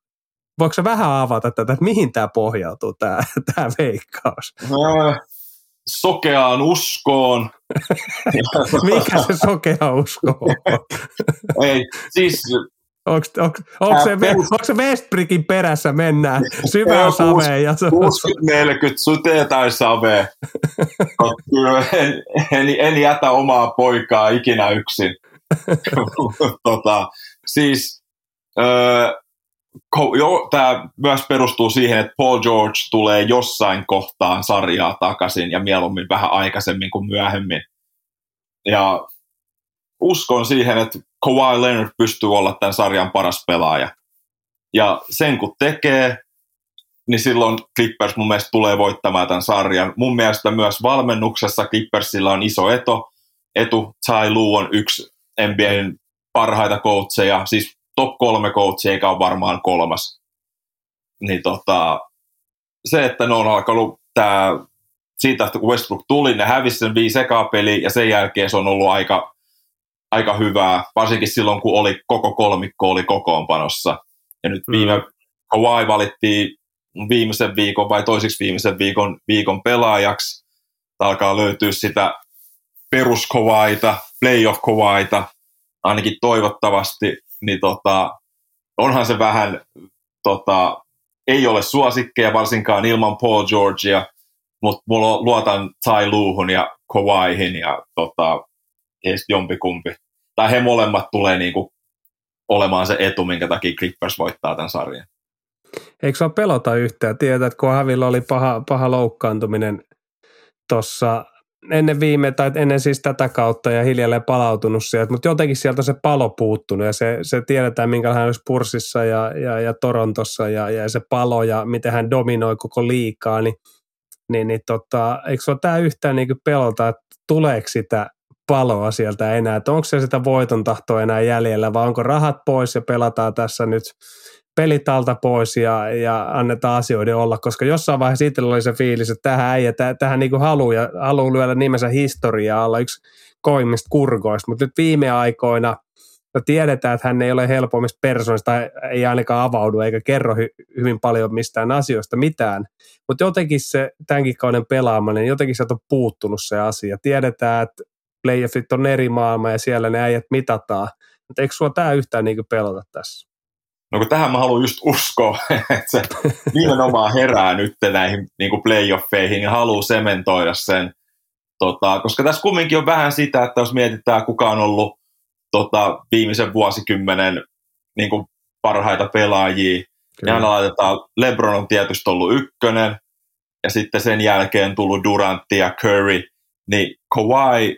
voiko se vähän avata tätä, että mihin tämä pohjautuu, tämä, tämä veikkaus? No, sokeaan uskoon. Mikä se sokea usko on? Ei, siis Onko, onko, onko, se, perus... onko se Westbrickin perässä mennään syvään saveen? Ja 60-40 sute tai saveen. en, en, en, jätä omaa poikaa ikinä yksin. tota, siis öö, tämä myös perustuu siihen, että Paul George tulee jossain kohtaan sarjaa takaisin ja mieluummin vähän aikaisemmin kuin myöhemmin. Ja uskon siihen, että Kawhi Leonard pystyy olla tämän sarjan paras pelaaja. Ja sen kun tekee, niin silloin Clippers mun mielestä tulee voittamaan tämän sarjan. Mun mielestä myös valmennuksessa Clippersilla on iso eto. Etu Ty Lue on yksi NBAn parhaita coacheja, siis top kolme coachia, eikä ole varmaan kolmas. Niin tota, se, että ne on alkanut tää, siitä, että kun Westbrook tuli, ne hävisi sen viisi ekaa peli, ja sen jälkeen se on ollut aika, aika hyvää, varsinkin silloin, kun oli koko kolmikko oli kokoonpanossa. Ja nyt mm. viime Kawhi valittiin viimeisen viikon vai toisiksi viimeisen viikon, viikon pelaajaksi. Tämä alkaa löytyä sitä peruskovaita, playoff kovaita, ainakin toivottavasti niin tota, onhan se vähän, tota, ei ole suosikkeja varsinkaan ilman Paul Georgia, mutta mulla luotan Tai Luuhun ja Kawaihin ja tota, jompikumpi. Tai he molemmat tulee niinku olemaan se etu, minkä takia Clippers voittaa tämän sarjan. Eikö se pelota yhtään? Tiedät, että kun Havilla oli paha, paha loukkaantuminen tuossa ennen viime, tai ennen siis tätä kautta ja hiljalleen palautunut sieltä, mutta jotenkin sieltä se palo puuttunut ja se, se tiedetään, minkälainen olisi Purssissa ja, ja, ja Torontossa ja, ja se palo ja miten hän dominoi koko liikaa, niin, niin, niin tota, eikö se ole tämä yhtään niin pelota, että tuleeko sitä paloa sieltä enää, että onko se sitä voiton tahtoa enää jäljellä vai onko rahat pois ja pelataan tässä nyt – pelit alta pois ja, ja annetaan asioiden olla, koska jossain vaiheessa siitä oli se fiilis, että tähän äijä, tähän niin haluaa, haluaa lyödä nimensä historiaa olla yksi koimmista kurkoista, mutta nyt viime aikoina no tiedetään, että hän ei ole helpommista persoonista ei ainakaan avaudu eikä kerro hy- hyvin paljon mistään asioista mitään, mutta jotenkin se tämänkin kauden pelaaminen, jotenkin se on puuttunut se asia. Tiedetään, että playoffit on eri maailma ja siellä ne äijät mitataan, mutta eikö sulla tämä yhtään niin pelota tässä? No kun tähän mä haluan just uskoa, että se nimenomaan herää nyt näihin niin kuin playoffeihin ja haluaa sementoida sen. Tota, koska tässä kumminkin on vähän sitä, että jos mietitään kuka on ollut tota, viimeisen vuosikymmenen niin kuin parhaita pelaajia, Kyllä. niin laitetaan, Lebron on tietysti ollut ykkönen, ja sitten sen jälkeen tullut Durant ja Curry, niin Kawhi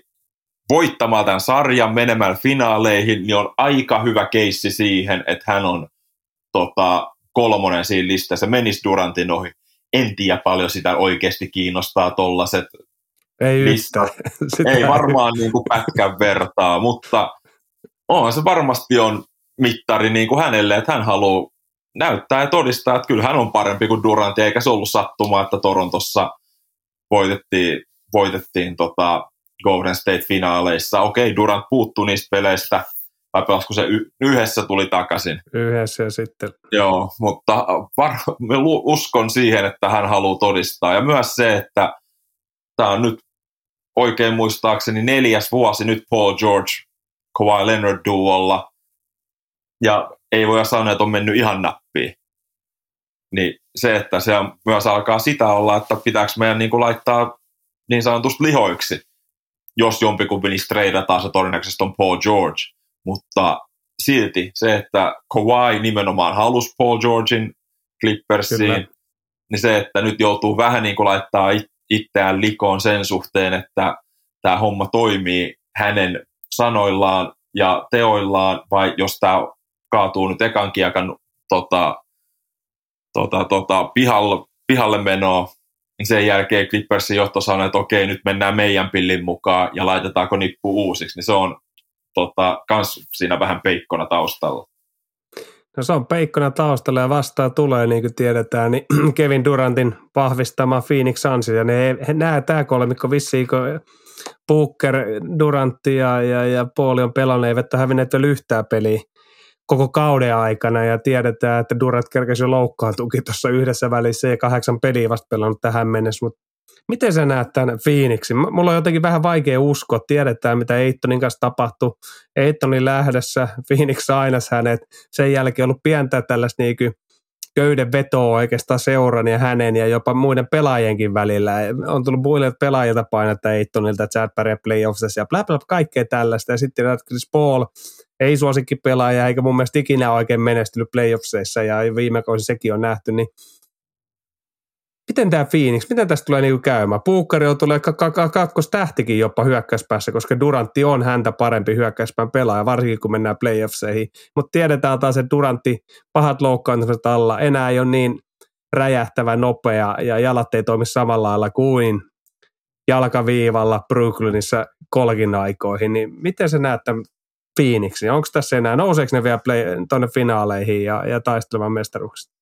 voittamaan tämän sarjan menemään finaaleihin, niin on aika hyvä keissi siihen, että hän on tota, kolmonen siinä listassa, menisi Durantin ohi. En tiedä paljon sitä oikeasti kiinnostaa tollaset ei listat. Ei varmaan niin kuin pätkän vertaa, mutta onhan se varmasti on mittari niin kuin hänelle, että hän haluaa näyttää ja todistaa, että kyllä hän on parempi kuin Durant, eikä se ollut sattumaa, että Torontossa voitettiin, voitettiin tota Golden State-finaaleissa. Okei, Durant puuttuu niistä peleistä, vai pelasiko se y- yhdessä tuli takaisin? Yhdessä ja sitten. Joo, mutta var- uskon siihen, että hän haluaa todistaa. Ja myös se, että tämä on nyt oikein muistaakseni neljäs vuosi nyt Paul George, Kawhi Leonard duolla. ja ei voi sanoa, että on mennyt ihan nappiin. Niin se, että se myös alkaa sitä olla, että pitääkö meidän niin kuin laittaa niin sanotusti lihoiksi, jos jompikumpi niistä treidataan, se todennäköisesti on Paul George. Mutta silti se, että Kawhi nimenomaan halusi Paul Georgein Clippersiin, Kyllä. niin se, että nyt joutuu vähän niin kuin laittaa itseään likoon sen suhteen, että tämä homma toimii hänen sanoillaan ja teoillaan, vai jos tämä kaatuu nyt ekan kiekan tota, tota, tota, pihalle, pihalle menoa, niin sen jälkeen Clippersin johto sanoi, että okei, nyt mennään meidän pillin mukaan ja laitetaanko nippu uusiksi, niin se on tota, kans siinä vähän peikkona taustalla. No se on peikkona taustalla ja vastaan tulee, niin kuin tiedetään, niin Kevin Durantin vahvistama Phoenix Suns, ja ne, nämä tämä kolmikko vissiin, kun Booker, Durantti ja, ja, ja Pauli on pelannut, eivät ole hävinneet vielä yhtään peliä koko kauden aikana ja tiedetään, että Durant kerkesi jo loukkaantuukin tuossa yhdessä välissä ja kahdeksan peliä vasta pelannut tähän mennessä, mutta miten sä näet tämän Phoenixin? Mulla on jotenkin vähän vaikea uskoa, tiedetään mitä Eittonin kanssa tapahtui. Eittonin lähdössä, Phoenix sainas hänet, sen jälkeen ollut pientä tällaista niin köyden vetoa oikeastaan seuran ja hänen ja jopa muiden pelaajienkin välillä. On tullut muille pelaajilta painetta Eittonilta, Chad Barry playoffsissa ja bla bla, kaikkea tällaista. Ja sitten Chris Paul ei suosikki pelaaja eikä mun mielestä ikinä oikein menestynyt playoffseissa ja viime kausi sekin on nähty, niin miten tämä Phoenix, miten tästä tulee niinku käymään? Puukkari on tulee kakkostähtikin jopa hyökkäyspäässä, koska Durantti on häntä parempi hyökkäyspään pelaaja, varsinkin kun mennään playoffseihin. Mutta tiedetään taas, että Durantti pahat loukkaantumiset alla enää ei ole niin räjähtävä nopea ja jalat ei toimi samalla lailla kuin jalkaviivalla Brooklynissa kolkin aikoihin, niin miten sä näet tämän Phoenixin? Onko tässä enää, nouseeko ne vielä tuonne finaaleihin ja, ja taistelemaan mestaruuksista?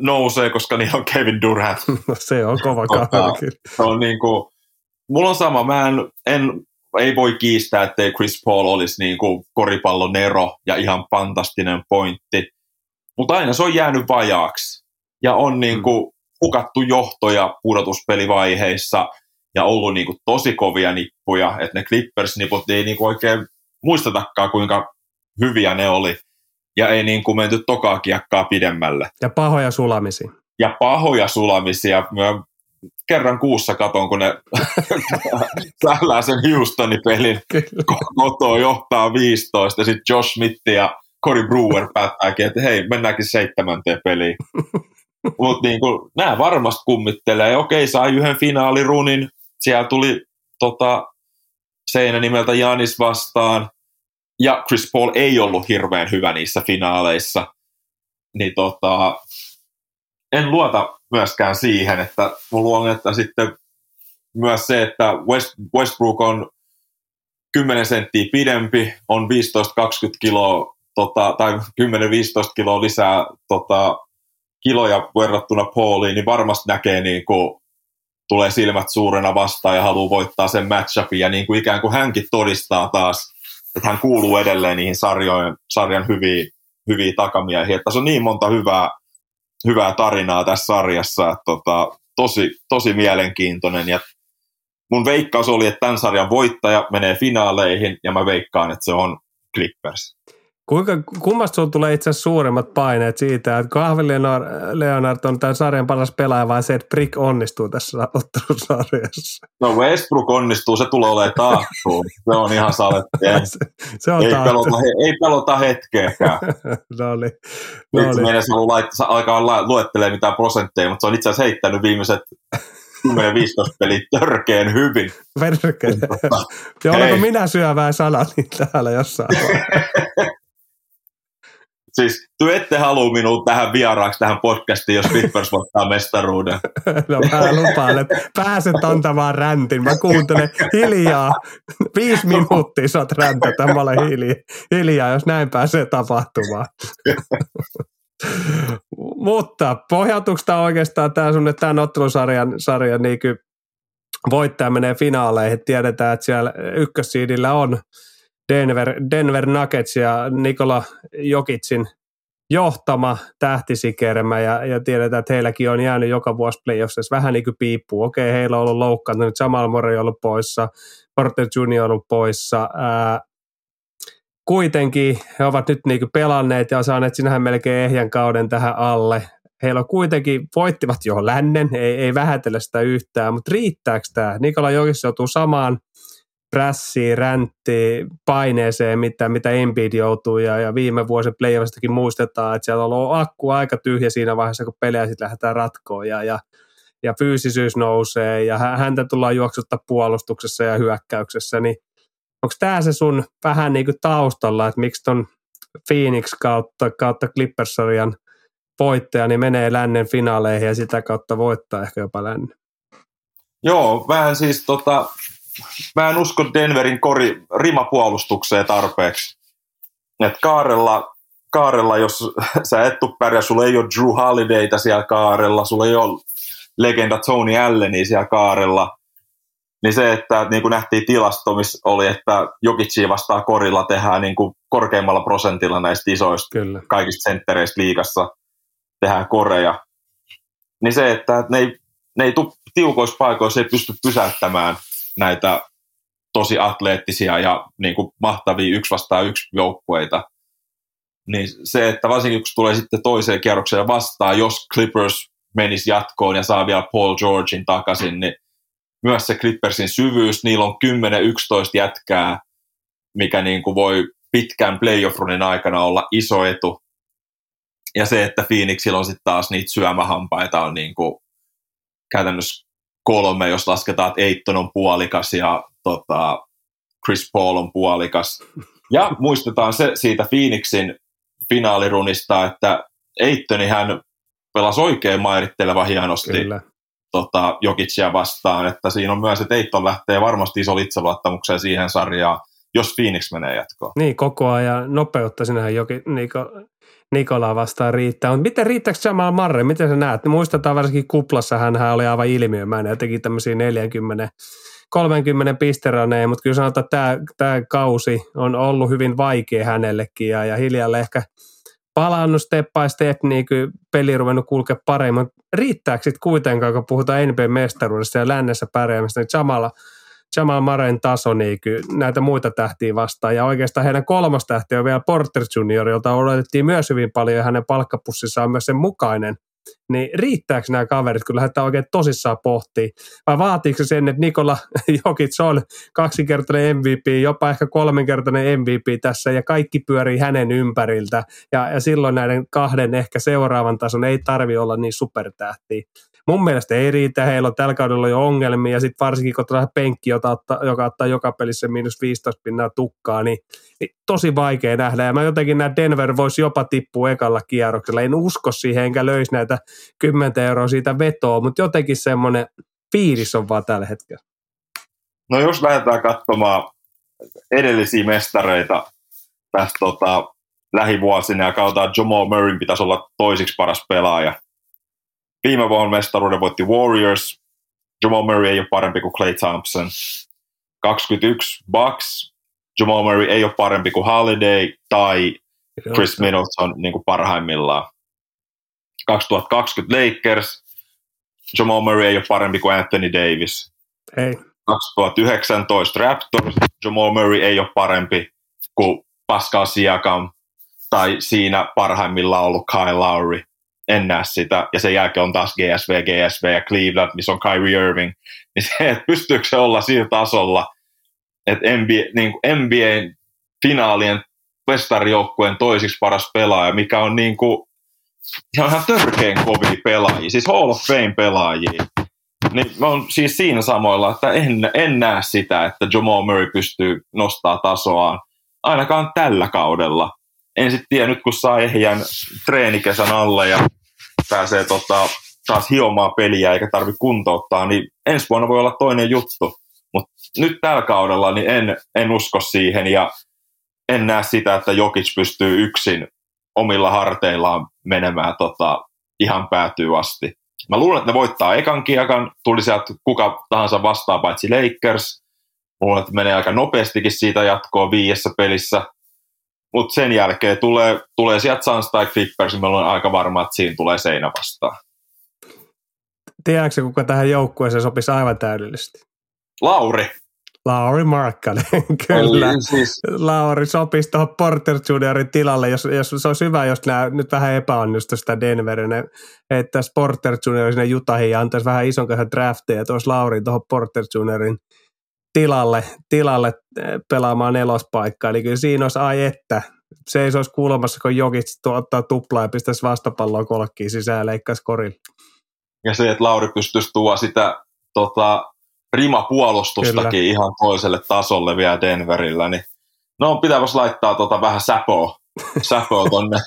Nousee, koska niin on Kevin Durant. No, se on kova kaveri. Se on niin kuin, mulla on sama, mä en, en ei voi kiistää, ettei Chris Paul olisi niin kuin koripallon ero ja ihan fantastinen pointti. Mutta aina se on jäänyt vajaaksi. Ja on niin kuin mm. hukattu johtoja pudotuspelivaiheissa ja ollut niin kuin tosi kovia nippuja. Että ne Clippers-niput ei niin kuin oikein muistetakaan, kuinka hyviä ne oli ja ei niin kuin menty tokaa kiekkaa pidemmälle. Ja pahoja sulamisia. Ja pahoja sulamisia. Mä kerran kuussa katon, kun ne sählää sen Houstonin pelin kotoa johtaa 15 ja sitten Josh Smith ja Cory Brewer päättääkin, että hei, mennäänkin seitsemänteen peliin. Mutta niin nämä varmasti kummittelee. Okei, sai yhden finaalirunin. Siellä tuli tota, seinä nimeltä Janis vastaan ja Chris Paul ei ollut hirveän hyvä niissä finaaleissa, niin tota, en luota myöskään siihen, että mulla luulen, että sitten myös se, että West, Westbrook on 10 senttiä pidempi, on 15-20 kiloa tota, tai 10-15 kiloa lisää tota, kiloja verrattuna Pauliin, niin varmasti näkee niin kuin, tulee silmät suurena vastaan ja haluaa voittaa sen matchupin ja niin kuin ikään kuin hänkin todistaa taas että hän kuuluu edelleen niihin sarjojen, sarjan hyviin, hyviin takamiehiin. Että tässä on niin monta hyvää, hyvää tarinaa tässä sarjassa, että tota, tosi, tosi mielenkiintoinen. Ja mun veikkaus oli, että tämän sarjan voittaja menee finaaleihin, ja mä veikkaan, että se on Clippers. Kuinka, kummasta sinulla tulee itse asiassa suuremmat paineet siitä, että Kahvi Leonard, Leonard on tämän sarjan paras pelaaja, vai se, että Brick onnistuu tässä ottelusarjassa? No Westbrook onnistuu, se tulee olemaan taattuun. Se on ihan saletti. se, se on ei, pelota, ei pelota hetkeäkään. no niin. No Nyt niin. haluaa laittaa, alkaa luettelemaan mitään prosentteja, mutta se on itse asiassa heittänyt viimeiset 10-15 pelit törkeen hyvin. Perkele. Ja olenko minä syövää sanani täällä jossain Siis ty ette halua minua tähän vieraaksi tähän podcastiin, jos Clippers voittaa mestaruuden. No mä lupaan, että pääset antamaan räntin. Mä kuuntelen hiljaa. Viisi minuuttia saat räntätä, mä olen hiljaa, jos näin pääsee tapahtumaan. Mutta pohjautuuko oikeastaan tämä sun, että tämän ottelusarjan sarjan niin voittaja menee finaaleihin. Tiedetään, että siellä ykkössiidillä on Denver, Denver Nuggets ja Nikola Jokitsin johtama tähtisikermä ja, ja tiedetään, että heilläkin on jäänyt joka vuosi playoffsissa vähän niin kuin piippuu. Okei, heillä on ollut loukkaantunut, Jamal Murray on ollut poissa, Porter Jr. on ollut poissa, ää, kuitenkin he ovat nyt niin pelanneet ja saaneet sinähän melkein ehjän kauden tähän alle. Heillä on kuitenkin, voittivat jo lännen, ei, ei vähätellä sitä yhtään, mutta riittääkö tämä? Nikola Jokis joutuu samaan prässiin, ränttiin, paineeseen, mitä, mitä Embiid joutuu, ja, ja viime vuosien playoffistakin muistetaan, että siellä on ollut akku aika tyhjä siinä vaiheessa, kun pelejä sitten lähdetään ratkoon, ja, ja, ja fyysisyys nousee, ja häntä tullaan juoksuttaa puolustuksessa ja hyökkäyksessä, niin onko tämä se sun vähän niin kuin taustalla, että miksi ton Phoenix kautta, kautta Clippers-sarjan voittaja niin menee lännen finaaleihin ja sitä kautta voittaa ehkä jopa lännen? Joo, vähän siis tota, mä en usko Denverin kori, rimapuolustukseen tarpeeksi. Et kaarella, kaarella, jos sä et tuu pärjää, sulla ei ole Drew Holidayta siellä kaarella, sulla ei ole legenda Tony Allenia siellä kaarella, niin se, että niin kuin nähtiin tilasto, missä oli, että Jokicii vastaa korilla tehdään niin kuin korkeimmalla prosentilla näistä isoista Kyllä. kaikista senttereistä liigassa tehdään koreja. Niin se, että ne ei, ne ei tuu tiukoissa paikoissa, ei pysty pysäyttämään näitä tosi atleettisia ja niin kuin mahtavia yksi vastaan yksi joukkueita. Niin se, että varsinkin kun tulee sitten toiseen kierrokseen vastaan, jos Clippers menisi jatkoon ja saa vielä Paul Georgein takaisin, niin myös se Clippersin syvyys, niillä on 10-11 jätkää, mikä niin kuin voi pitkän playoff-runin aikana olla iso etu. Ja se, että Phoenixilla on sitten taas niitä syömähampaita on niin kuin käytännössä kolme, jos lasketaan, että Eitton on puolikas ja tota, Chris Paul on puolikas. Ja muistetaan se siitä Phoenixin finaalirunista, että Eittoni hän pelasi oikein mairitteleva hienosti Kyllä. tota, Jokicia vastaan, että siinä on myös, että Eitton lähtee varmasti iso itseluottamukseen siihen sarjaan, jos Phoenix menee jatkoon. Niin, koko ajan nopeutta sinähän Joki, Niko, Nikolaa vastaan riittää. Mutta miten riittääkö Jamal Marre? Miten sä näet? Muistetaan varsinkin kuplassa, hän oli aivan ilmiömäinen ja teki tämmöisiä 40 30 pisteraneen, mutta kyllä sanotaan, että tämä, tämä kausi on ollut hyvin vaikea hänellekin ja, ja hiljalle ehkä palannut step by step, niin kuin peli ruvennut kulkea paremmin. Riittääkö sitten kuitenkaan, kun puhutaan NBA-mestaruudesta ja lännessä pärjäämistä, niin Jamala – Jamal Maren taso niin näitä muita tähtiä vastaan. Ja oikeastaan heidän kolmas tähti on vielä Porter Junior, jolta odotettiin myös hyvin paljon ja hänen palkkapussissaan on myös sen mukainen. Niin riittääkö nämä kaverit, kun lähdetään oikein tosissaan pohtii? Vai vaatiiko se sen, että Nikola Jokic on kaksinkertainen MVP, jopa ehkä kolminkertainen MVP tässä ja kaikki pyörii hänen ympäriltä. Ja, ja silloin näiden kahden ehkä seuraavan tason ei tarvi olla niin supertähtiä mun mielestä ei riitä, heillä on tällä kaudella jo ongelmia, ja sitten varsinkin kun on penkki, jota ottaa, joka ottaa joka pelissä miinus 15 pinnaa tukkaa, niin, niin, tosi vaikea nähdä, ja mä jotenkin näen Denver voisi jopa tippua ekalla kierroksella, en usko siihen, enkä löisi näitä 10 euroa siitä vetoa, mutta jotenkin semmoinen fiilis on vaan tällä hetkellä. No jos lähdetään katsomaan edellisiä mestareita tästä tota, lähivuosina ja kautta Jamal Murray pitäisi olla toisiksi paras pelaaja – Viime vuonna mestaruuden voitti Warriors. Jamal Murray ei ole parempi kuin Clay Thompson. 21 Bucks. Jamal Murray ei ole parempi kuin Holiday tai Chris Middleton niin kuin parhaimmillaan. 2020 Lakers. Jamal Murray ei ole parempi kuin Anthony Davis. Ei. 2019 Raptors. Jamal Murray ei ole parempi kuin Pascal Siakam tai siinä parhaimmillaan ollut Kyle Lowry en näe sitä, ja sen jälkeen on taas GSV, GSV ja Cleveland, missä on Kyrie Irving, niin se, että pystyykö se olla sillä tasolla, että NBA, niin kuin NBAn finaalien festarijoukkueen toisiksi paras pelaaja, mikä on niin kuin, ihan törkeän kovia pelaajia, siis Hall of Fame pelaajia. Niin on siis siinä samoilla, että en, en näe sitä, että Jamal Murray pystyy nostaa tasoaan, ainakaan tällä kaudella. En sitten tiedä, nyt kun saa ehjän treenikesän alle ja pääsee tota, taas hiomaan peliä eikä tarvi kuntouttaa, niin ensi vuonna voi olla toinen juttu. Mutta nyt tällä kaudella niin en, en usko siihen ja en näe sitä, että Jokic pystyy yksin omilla harteillaan menemään tota, ihan päätyy asti. Mä luulen, että ne voittaa ekan kiekan, tuli sieltä kuka tahansa vastaan paitsi Lakers. Mä luulen, että menee aika nopeastikin siitä jatkoa viidessä pelissä mutta sen jälkeen tulee, tulee sieltä Suns tai Clippers, niin olen aika varma, että siinä tulee seinä vastaan. Tiedätkö, kuka tähän joukkueeseen sopisi aivan täydellisesti? Lauri. Lauri Markkanen, kyllä. Eli, siis... Lauri sopisi tuohon Porter Juniorin tilalle, jos, jos se olisi hyvä, jos nämä nyt vähän epäonnistu sitä Denverin, että Porter Junior sinne Jutahiin ja antaisi vähän ison kahden drafteja, että olisi Lauri tuohon Porter Juniorin tilalle, tilalle eh, pelaamaan nelospaikkaa. Eli kyllä siinä olisi ai että, se ei olisi kuulemassa, kun Jokit ottaa tuplaa ja pistäisi vastapalloa kolkkiin sisään ja leikkaisi korille. Ja se, että Lauri pystyisi tuoda sitä tota, rimapuolustustakin Kyllä. ihan toiselle tasolle vielä Denverillä, niin no pitäisi laittaa tota vähän säpoa, säpoa tonne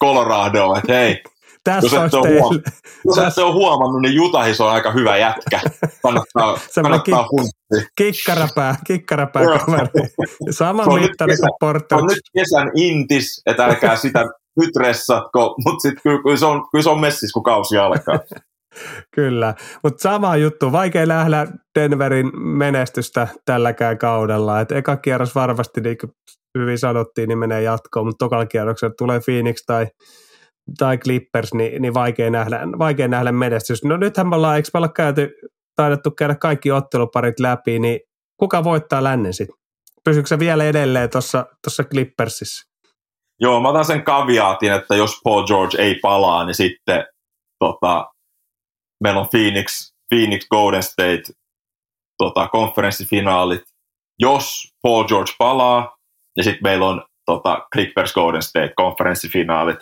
Coloradoon, että hei, tässä jos et, ole huom- jos ole huomannut, niin Jutahis on aika hyvä jätkä. Kannattaa, kannattaa kik- Kikkarapää, kikkarapää kaveri. Sama mittari kuin Porter. On nyt kesän intis, että älkää sitä nyt ressatko, mutta sitten kyllä, kyllä, se on, kyllä se on messis, kun kausi alkaa. Kyllä, mutta sama juttu. Vaikea nähdä Denverin menestystä tälläkään kaudella. Et eka kierros varmasti, niin kuin hyvin sanottiin, niin menee jatkoon, mutta tokalla kierroksella tulee Phoenix tai, tai Clippers, niin, niin vaikea, nähdä, vaikea nähdä menestys. No nythän me ollaan, eikö me olla käyty, taidettu käydä kaikki otteluparit läpi, niin kuka voittaa lännen sitten? Pysyykö se vielä edelleen tuossa Clippersissa? Joo, mä otan sen kaviaatin, että jos Paul George ei palaa, niin sitten tota, meillä on Phoenix, Phoenix Golden State tota, konferenssifinaalit. Jos Paul George palaa, niin sitten meillä on tota, Clippers Golden State konferenssifinaalit.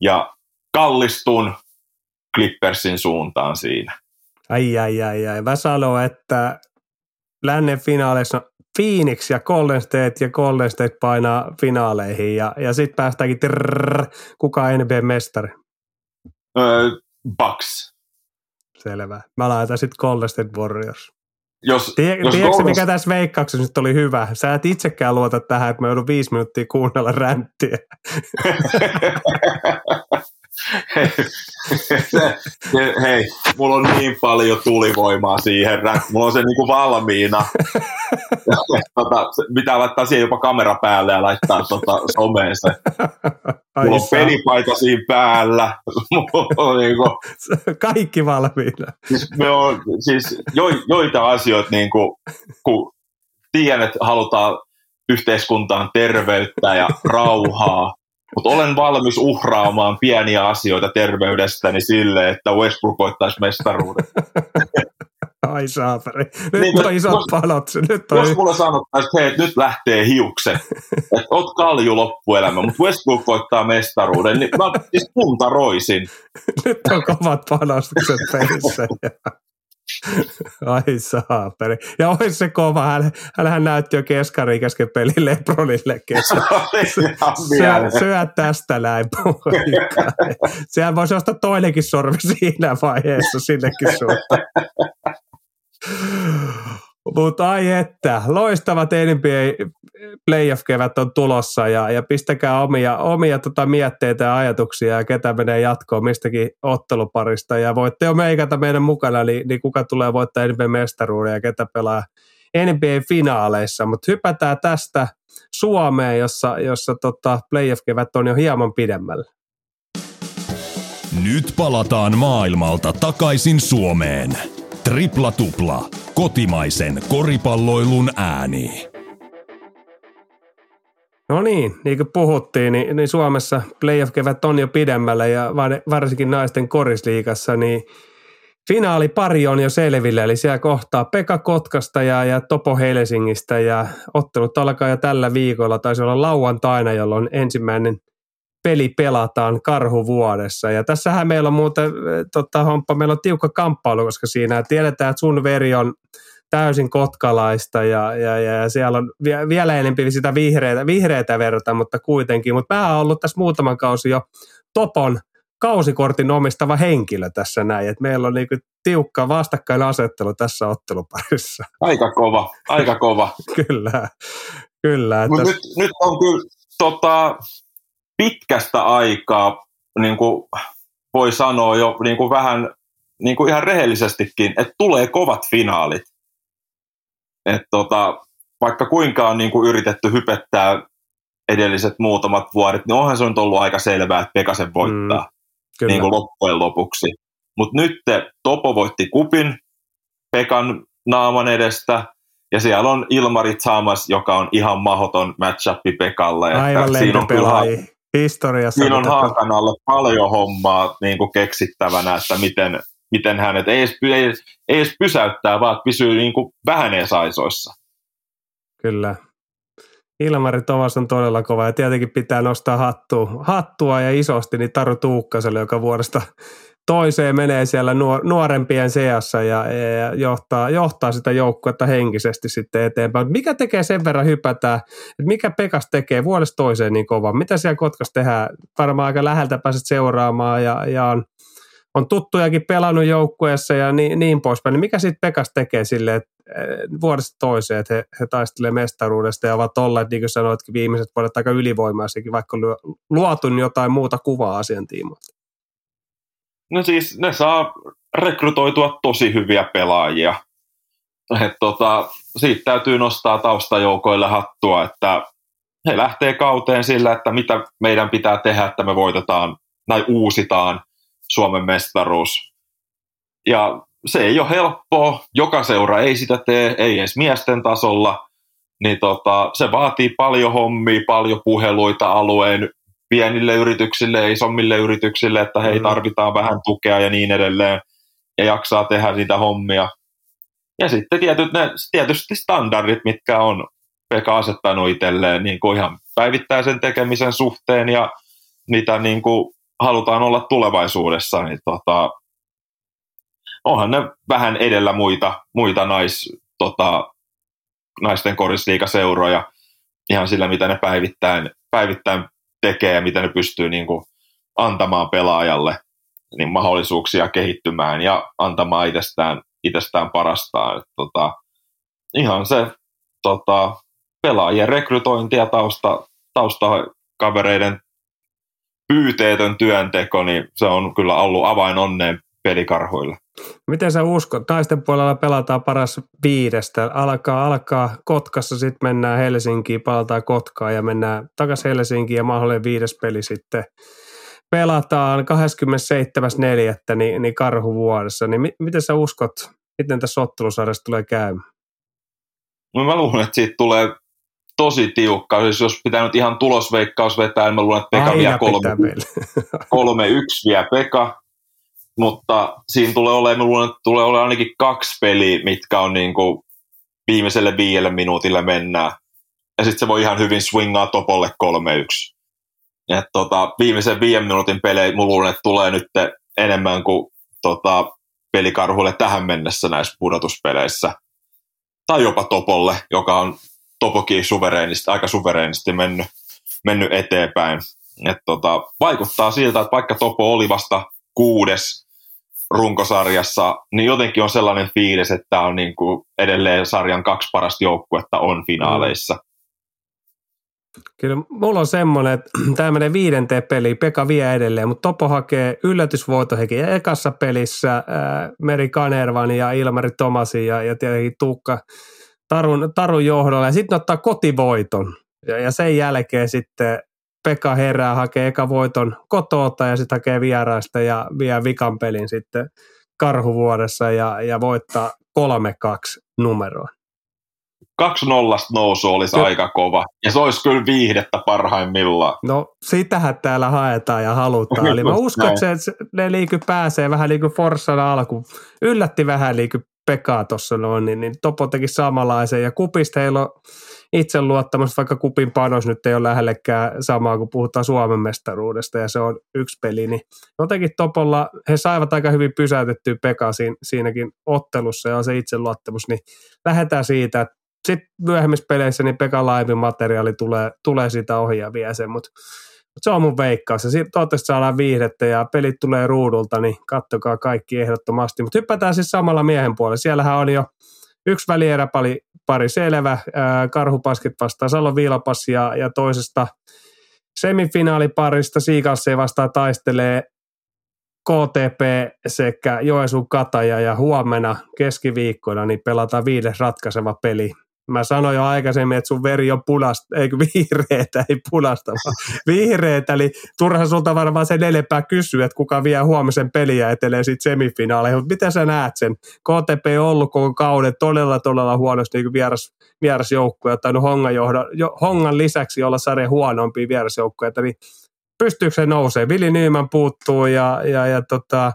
Ja kallistun Clippersin suuntaan siinä. Ai, ai, ai, ai. Mä sanon, että lännen finaaleissa Phoenix ja Golden State ja Golden State painaa finaaleihin ja, ja sitten päästäänkin trrr, kuka NBA-mestari? Öö, Bucks. Selvä. Mä laitan sitten Golden State Warriors. Jos, Tie, jos tiedätkö, Golden... mikä tässä veikkauksessa nyt oli hyvä? Sä et itsekään luota tähän, että mä joudun viisi minuuttia kuunnella ränttiä. hei, hei, mulla on niin paljon tulivoimaa siihen, mulla on se niinku valmiina. tota, pitää laittaa siihen jopa kamera päälle ja laittaa tota someen se. Mulla on pelipaita siinä päällä. mulla on niinku, Kaikki valmiina. Siis, me on, siis jo, joita asioita, niinku, kun tiedän, että halutaan yhteiskuntaan terveyttä ja rauhaa, mutta olen valmis uhraamaan pieniä asioita terveydestäni sille, että Westbrook voittaisi mestaruuden. Ai saapari. Nyt niin, on isot jos, panot. Nyt on... Jos mulle sanottaisiin, että hei, nyt lähtee hiukset, että oot kalju loppuelämä, mutta Westbrook voittaa mestaruuden, niin mä siis puntaroisin. Nyt on kovat panostukset pelissä. Ai saaperi. Ja olisi se kova. Hän, hänhän näytti jo keskari kesken pelin Lebronille kesken. syö, syö tästä näin, poika. Sehän voisi ostaa toinenkin sormi siinä vaiheessa sinnekin suuntaan. Mutta ai että, loistavat NBA playoff-kevät on tulossa ja, ja pistäkää omia, omia tota mietteitä ja ajatuksia ja ketä menee jatkoon mistäkin otteluparista ja voitte jo meikata meidän mukana, niin, niin kuka tulee voittaa NBA-mestaruuden ja ketä pelaa NBA-finaaleissa, mutta hypätään tästä Suomeen, jossa, jossa tota playoff-kevät on jo hieman pidemmällä. Nyt palataan maailmalta takaisin Suomeen. Tripla tupla. Kotimaisen koripalloilun ääni. No niin, niin kuin puhuttiin, niin, niin Suomessa playoff-kevät on jo pidemmällä ja varsinkin naisten korisliikassa, niin pari on jo selvillä, eli siellä kohtaa Pekka Kotkasta ja, ja Topo Helsingistä ja ottelut alkaa jo tällä viikolla, taisi olla lauantaina, jolloin ensimmäinen – peli pelataan karhuvuodessa. Ja tässähän meillä on muuten, tota, Homppa, meillä on tiukka kamppailu, koska siinä tiedetään, että sun veri on täysin kotkalaista ja, ja, ja, ja siellä on vielä enemmän sitä vihreitä, vihreitä verta, mutta kuitenkin. Mutta mä oon ollut tässä muutaman kausi jo Topon kausikortin omistava henkilö tässä näin, että meillä on niinku tiukka vastakkainasettelu tässä otteluparissa. Aika kova, aika kova. kyllä, kyllä. Että... Nyt, nyt on kyllä tota, pitkästä aikaa, niin kuin voi sanoa jo niin kuin vähän niin kuin ihan rehellisestikin, että tulee kovat finaalit. Et tota, vaikka kuinka on niin kuin yritetty hypettää edelliset muutamat vuodet, niin onhan se nyt ollut aika selvää, että Pekasen voittaa mm, niin kuin loppujen lopuksi. Mutta nyt Topo voitti kupin Pekan naaman edestä, Ja siellä on Ilmari Thomas, joka on ihan mahoton matchupi Pekalle. Aivan siinä on kyllä, historiassa. Siinä on haakan alle paljon hommaa niin kuin keksittävänä, että miten, miten hänet ei edes, ei, ei edes pysäyttää, vaan pysyy niin kuin vähän edes aisoissa. Kyllä. Ilmari Tomas on todella kova ja tietenkin pitää nostaa hattua, hattua ja isosti niin Taru Tuukkaselle, joka vuodesta toiseen menee siellä nuor- nuorempien seassa ja, ja johtaa, johtaa sitä joukkuetta henkisesti sitten eteenpäin. Mikä tekee sen verran hypätään, että mikä Pekas tekee vuodesta toiseen niin kova? Mitä siellä Kotkas tehdään? Varmaan aika läheltä pääset seuraamaan ja, ja on, on tuttujakin pelannut joukkueessa ja niin, niin poispäin. Niin mikä sitten Pekas tekee sille, että vuodesta toiseen, että he, he taistelee mestaruudesta ja ovat olleet, niin kuin sanoitkin, viimeiset vuodet aika ylivoimaisikin, vaikka luotu jotain muuta kuvaa asian tiimoilta. No siis ne saa rekrytoitua tosi hyviä pelaajia. Et tota, siitä täytyy nostaa taustajoukoille hattua, että he lähtee kauteen sillä, että mitä meidän pitää tehdä, että me voitetaan tai uusitaan Suomen mestaruus. Ja se ei ole helppoa, joka seura ei sitä tee, ei edes miesten tasolla, niin tota, se vaatii paljon hommia, paljon puheluita alueen pienille yrityksille, isommille yrityksille, että hei, mm. tarvitaan vähän tukea ja niin edelleen, ja jaksaa tehdä niitä hommia. Ja sitten tietyt ne, tietysti standardit, mitkä on Pekka asettanut itselleen niin kuin ihan päivittäisen tekemisen suhteen ja mitä niin kuin halutaan olla tulevaisuudessa, niin tota, onhan ne vähän edellä muita, muita nais, tota, naisten korisliikaseuroja ihan sillä, mitä ne päivittäin, päivittäin tekee ja mitä ne pystyy niin kuin antamaan pelaajalle niin mahdollisuuksia kehittymään ja antamaan itsestään, itsestään parastaan. Et, tota, ihan se tota, pelaajien rekrytointi ja tausta, taustakavereiden pyyteetön työnteko, niin se on kyllä ollut avain onneen pelikarhuille. Miten sä uskot? Naisten puolella pelataan paras viidestä. Alkaa, alkaa Kotkassa, sitten mennään Helsinkiin, palataan Kotkaa ja mennään takaisin Helsinkiin ja mahdollinen viides peli sitten pelataan 27.4. Niin, niin karhuvuodessa. Niin mi- miten sä uskot, miten tässä ottelusarjassa tulee käymään? No mä luulen, että siitä tulee tosi tiukka. Siis jos pitää nyt ihan tulosveikkaus vetää, niin mä luulen, että Pekka vie kolme, kolme yksi vie Pekka mutta siinä tulee olemaan, luulen, että tulee olemaan ainakin kaksi peliä, mitkä on niin kuin viimeiselle viidelle minuutille mennään. Ja sitten se voi ihan hyvin swingaa topolle 3-1. Et tota, viimeisen viiden minuutin pelejä mulla luulen, että tulee nyt enemmän kuin tota, pelikarhulle tähän mennessä näissä pudotuspeleissä. Tai jopa Topolle, joka on Topokin suvereenisti, aika suvereenisti mennyt, mennyt eteenpäin. Et tota, vaikuttaa siltä, että vaikka Topo oli vasta kuudes runkosarjassa, niin jotenkin on sellainen fiilis, että on niin kuin edelleen sarjan kaksi parasta joukkuetta on finaaleissa. Kyllä mulla on semmoinen, että tämä menee viidenteen peliin, Pekka vie edelleen, mutta Topo hakee yllätysvoitohekin ekassa pelissä ää, Meri Kanervan ja Ilmari Tomasin ja, ja tietenkin Tuukka Tarun, Tarun johdolla ja sitten ottaa kotivoiton ja, ja sen jälkeen sitten Pekka herää, hakee eka voiton kotoota ja sitten hakee vieraista ja vie vikan pelin sitten karhuvuodessa ja, ja voittaa 3-2 numeroon. 2-0 nousu olisi Ky- aika kova. Ja se olisi kyllä viihdettä parhaimmillaan. No sitähän täällä haetaan ja halutaan. Eli mä uskon, että se, ne liiky pääsee vähän niin kuin Forssan alku. Yllätti vähän liiky Pekaa tuossa noin, niin, niin Topo teki samanlaisen. Ja kupista heillä on itseluottamus, vaikka kupin panos nyt ei ole lähellekään samaa, kun puhutaan Suomen mestaruudesta ja se on yksi peli, niin jotenkin Topolla he saivat aika hyvin pysäytettyä Pekka siinäkin ottelussa ja on se itseluottamus, niin lähdetään siitä, että sitten myöhemmissä peleissä niin Pekan laivin materiaali tulee, tulee siitä ohi ja vie sen, mutta se on mun veikkaus. Ja toivottavasti saadaan viihdettä ja pelit tulee ruudulta, niin kattokaa kaikki ehdottomasti. Mutta hypätään siis samalla miehen puolella. Siellähän on jo yksi välieräpari pari selvä, Karhupasket vastaan Salon Viilapas ja, ja toisesta semifinaaliparista Siikalse vastaan taistelee KTP sekä Joesu Kataja ja huomenna keskiviikkona niin pelataan viides ratkaiseva peli Mä sanoin jo aikaisemmin, että sun veri on punasta, eikö vihreätä, ei punasta, vaan vihreätä. Eli turha sulta varmaan sen enempää kysyä, että kuka vie huomisen peliä etelee sitten semifinaaleihin. Mutta mitä sä näet sen? KTP on ollut koko kauden todella, todella huonosti niin vieras, vierasjoukkoja, tai Hongan, johda, jo, Hongan lisäksi olla sarjan huonompia vierasjoukkoja. Niin pystyykö se nousee? Vili Nyyman puuttuu ja, ja, ja tota,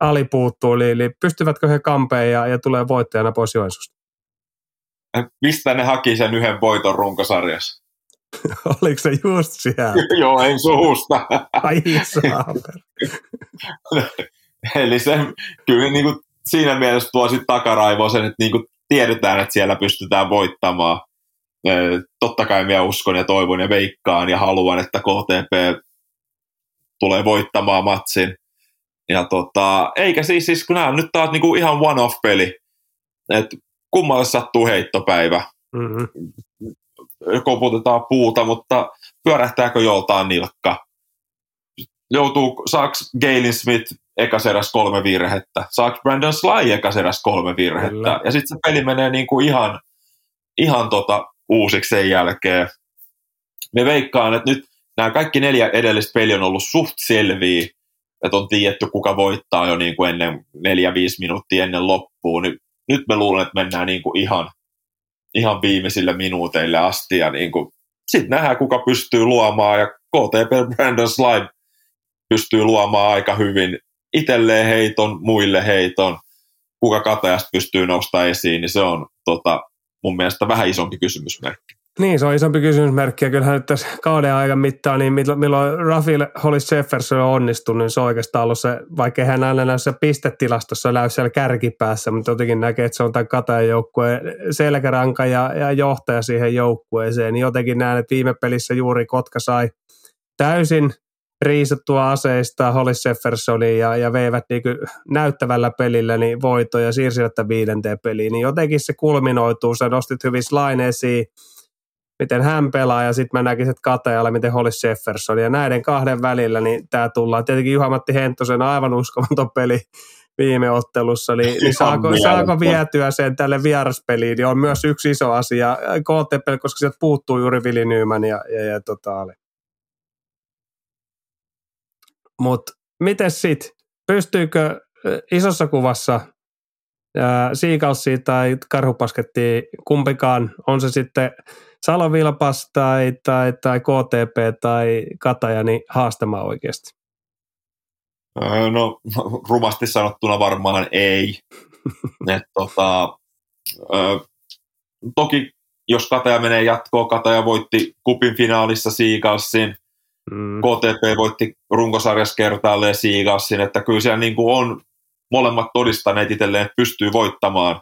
Ali puuttuu, eli, eli pystyvätkö he kampeen ja, ja tulee voittajana pois Joensuusta? Mistä ne haki sen yhden voiton runkosarjassa? Oliko se just siellä? Joo, en suusta. Ai Eli se kyllä niin kuin siinä mielessä tuo sitten takaraivoa sen, että niin kuin tiedetään, että siellä pystytään voittamaan. Totta kai minä uskon ja toivon ja veikkaan ja haluan, että KTP tulee voittamaan matsin. Ja tota, eikä siis, siis kun nämä on nyt taas niinku ihan one-off-peli. että kummalle sattuu heittopäivä. Mm-hmm. Koputetaan puuta, mutta pyörähtääkö joltain nilkka? Joutuu, saaks Galen Smith ekaseräs kolme virhettä? Saaks Brandon Sly ekaseräs kolme virhettä? Kyllä. Ja sitten se peli menee niinku ihan, ihan tota uusiksi sen jälkeen. Me veikkaan, että nyt nämä kaikki neljä edellistä peliä on ollut suht selviä, että on tiedetty, kuka voittaa jo niin kuin ennen neljä-viisi minuuttia ennen loppuun, niin nyt me luulen, että mennään niin kuin ihan, ihan viimeisille minuuteille asti ja niin kuin, sitten nähdään, kuka pystyy luomaan ja KTP Brandon Slide pystyy luomaan aika hyvin itselleen heiton, muille heiton, kuka katajasta pystyy nostaa esiin, niin se on tota, mun mielestä vähän isompi kysymysmerkki. Niin, se on isompi kysymysmerkki. Ja kyllähän nyt tässä kauden ajan mittaan, niin milloin, Rafael Hollis Jefferson on onnistunut, niin se on oikeastaan ollut se, vaikka hän aina näissä pistetilastossa näy siellä kärkipäässä, mutta jotenkin näkee, että se on tämän katajan joukkueen selkäranka ja, ja johtaja siihen joukkueeseen. Niin jotenkin näen, että viime pelissä juuri Kotka sai täysin riisattua aseista Hollis Jeffersonin ja, ja veivät niin näyttävällä pelillä niin voittoja ja siirsivät viidenteen peliin. Niin jotenkin se kulminoituu, sä nostit hyvin Slain esiin, miten hän pelaa ja sitten mä näkisin, että Katajalla, miten Hollis Jefferson. Ja näiden kahden välillä niin tämä tullaan. Tietenkin Juha-Matti Henttosen aivan uskomaton peli viime ottelussa, niin, niin saako, saako vietyä sen tälle vieraspeliin, niin on myös yksi iso asia KTP, koska sieltä puuttuu juuri Vili Nyman ja, ja, ja tota, Mutta miten sitten, pystyykö isossa kuvassa Siikalsi tai Karhupasketti kumpikaan, on se sitten Salovilpas tai, tai, tai KTP tai Katajani haastamaan oikeasti? No rumasti sanottuna varmaan ei. Et, tota, ö, toki jos Kataja menee jatkoon, Kataja voitti kupin finaalissa Siigalsin, mm. KTP voitti runkosarjassa kertaalleen Siigalsin, että kyllä siellä niin kuin on molemmat todistaneet itselleen, että pystyy voittamaan.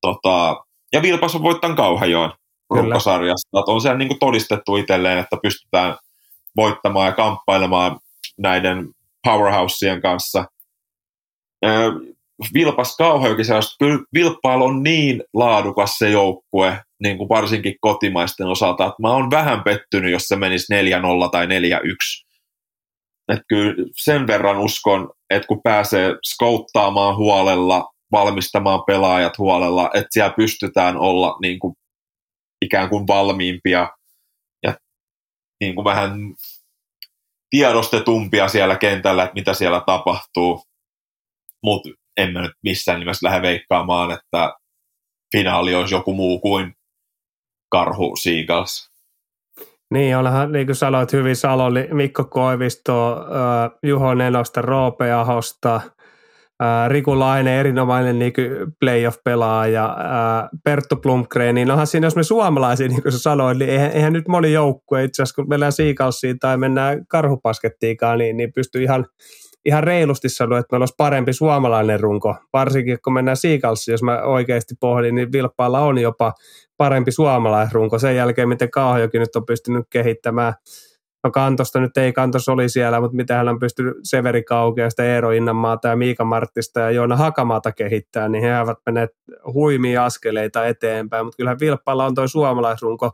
Tota, ja Vilpas on voittanut Kauhajoen runkosarjasta. On siellä niin todistettu itselleen, että pystytään voittamaan ja kamppailemaan näiden powerhouseen kanssa. Vilpas Kauhajoki kyllä Vilppaalla on niin laadukas se joukkue, niin kuin varsinkin kotimaisten osalta, että mä oon vähän pettynyt, jos se menisi 4-0 tai 4-1. Että kyllä sen verran uskon, että kun pääsee skouttaamaan huolella, valmistamaan pelaajat huolella, että siellä pystytään olla niin kuin ikään kuin valmiimpia ja niin kuin vähän tiedostetumpia siellä kentällä, että mitä siellä tapahtuu. Mutta en mä nyt missään nimessä lähde veikkaamaan, että finaali olisi joku muu kuin Karhu Seagulls. Niin, onhan, niin kuin sanoit hyvin, Salo, Mikko Koivisto, Juho Nenosta, Roope Ahosta, Riku Laine, erinomainen niin playoff-pelaaja, Perttu Blomgren, niin onhan siinä, jos me suomalaisia, niin kuin sanoit, niin eihän, eihän nyt moni joukkue itse asiassa, kun mennään Siikalsiin tai mennään Karhupaskettiinkaan, niin, niin pystyy ihan, ihan reilusti sanoa, että meillä olisi parempi suomalainen runko, varsinkin kun mennään Siikalsiin, jos mä oikeasti pohdin, niin Vilppaalla on jopa parempi suomalainen runko sen jälkeen, miten Kauhajoki nyt on pystynyt kehittämään. No Kantosta nyt ei Kantos oli siellä, mutta mitä hän on pystynyt Severi Kaukeasta, Eero Innanmaata ja Miika Marttista ja Joona Hakamaata kehittää, niin he ovat menneet huimia askeleita eteenpäin, mutta kyllähän Vilppalla on tuo suomalaisrunko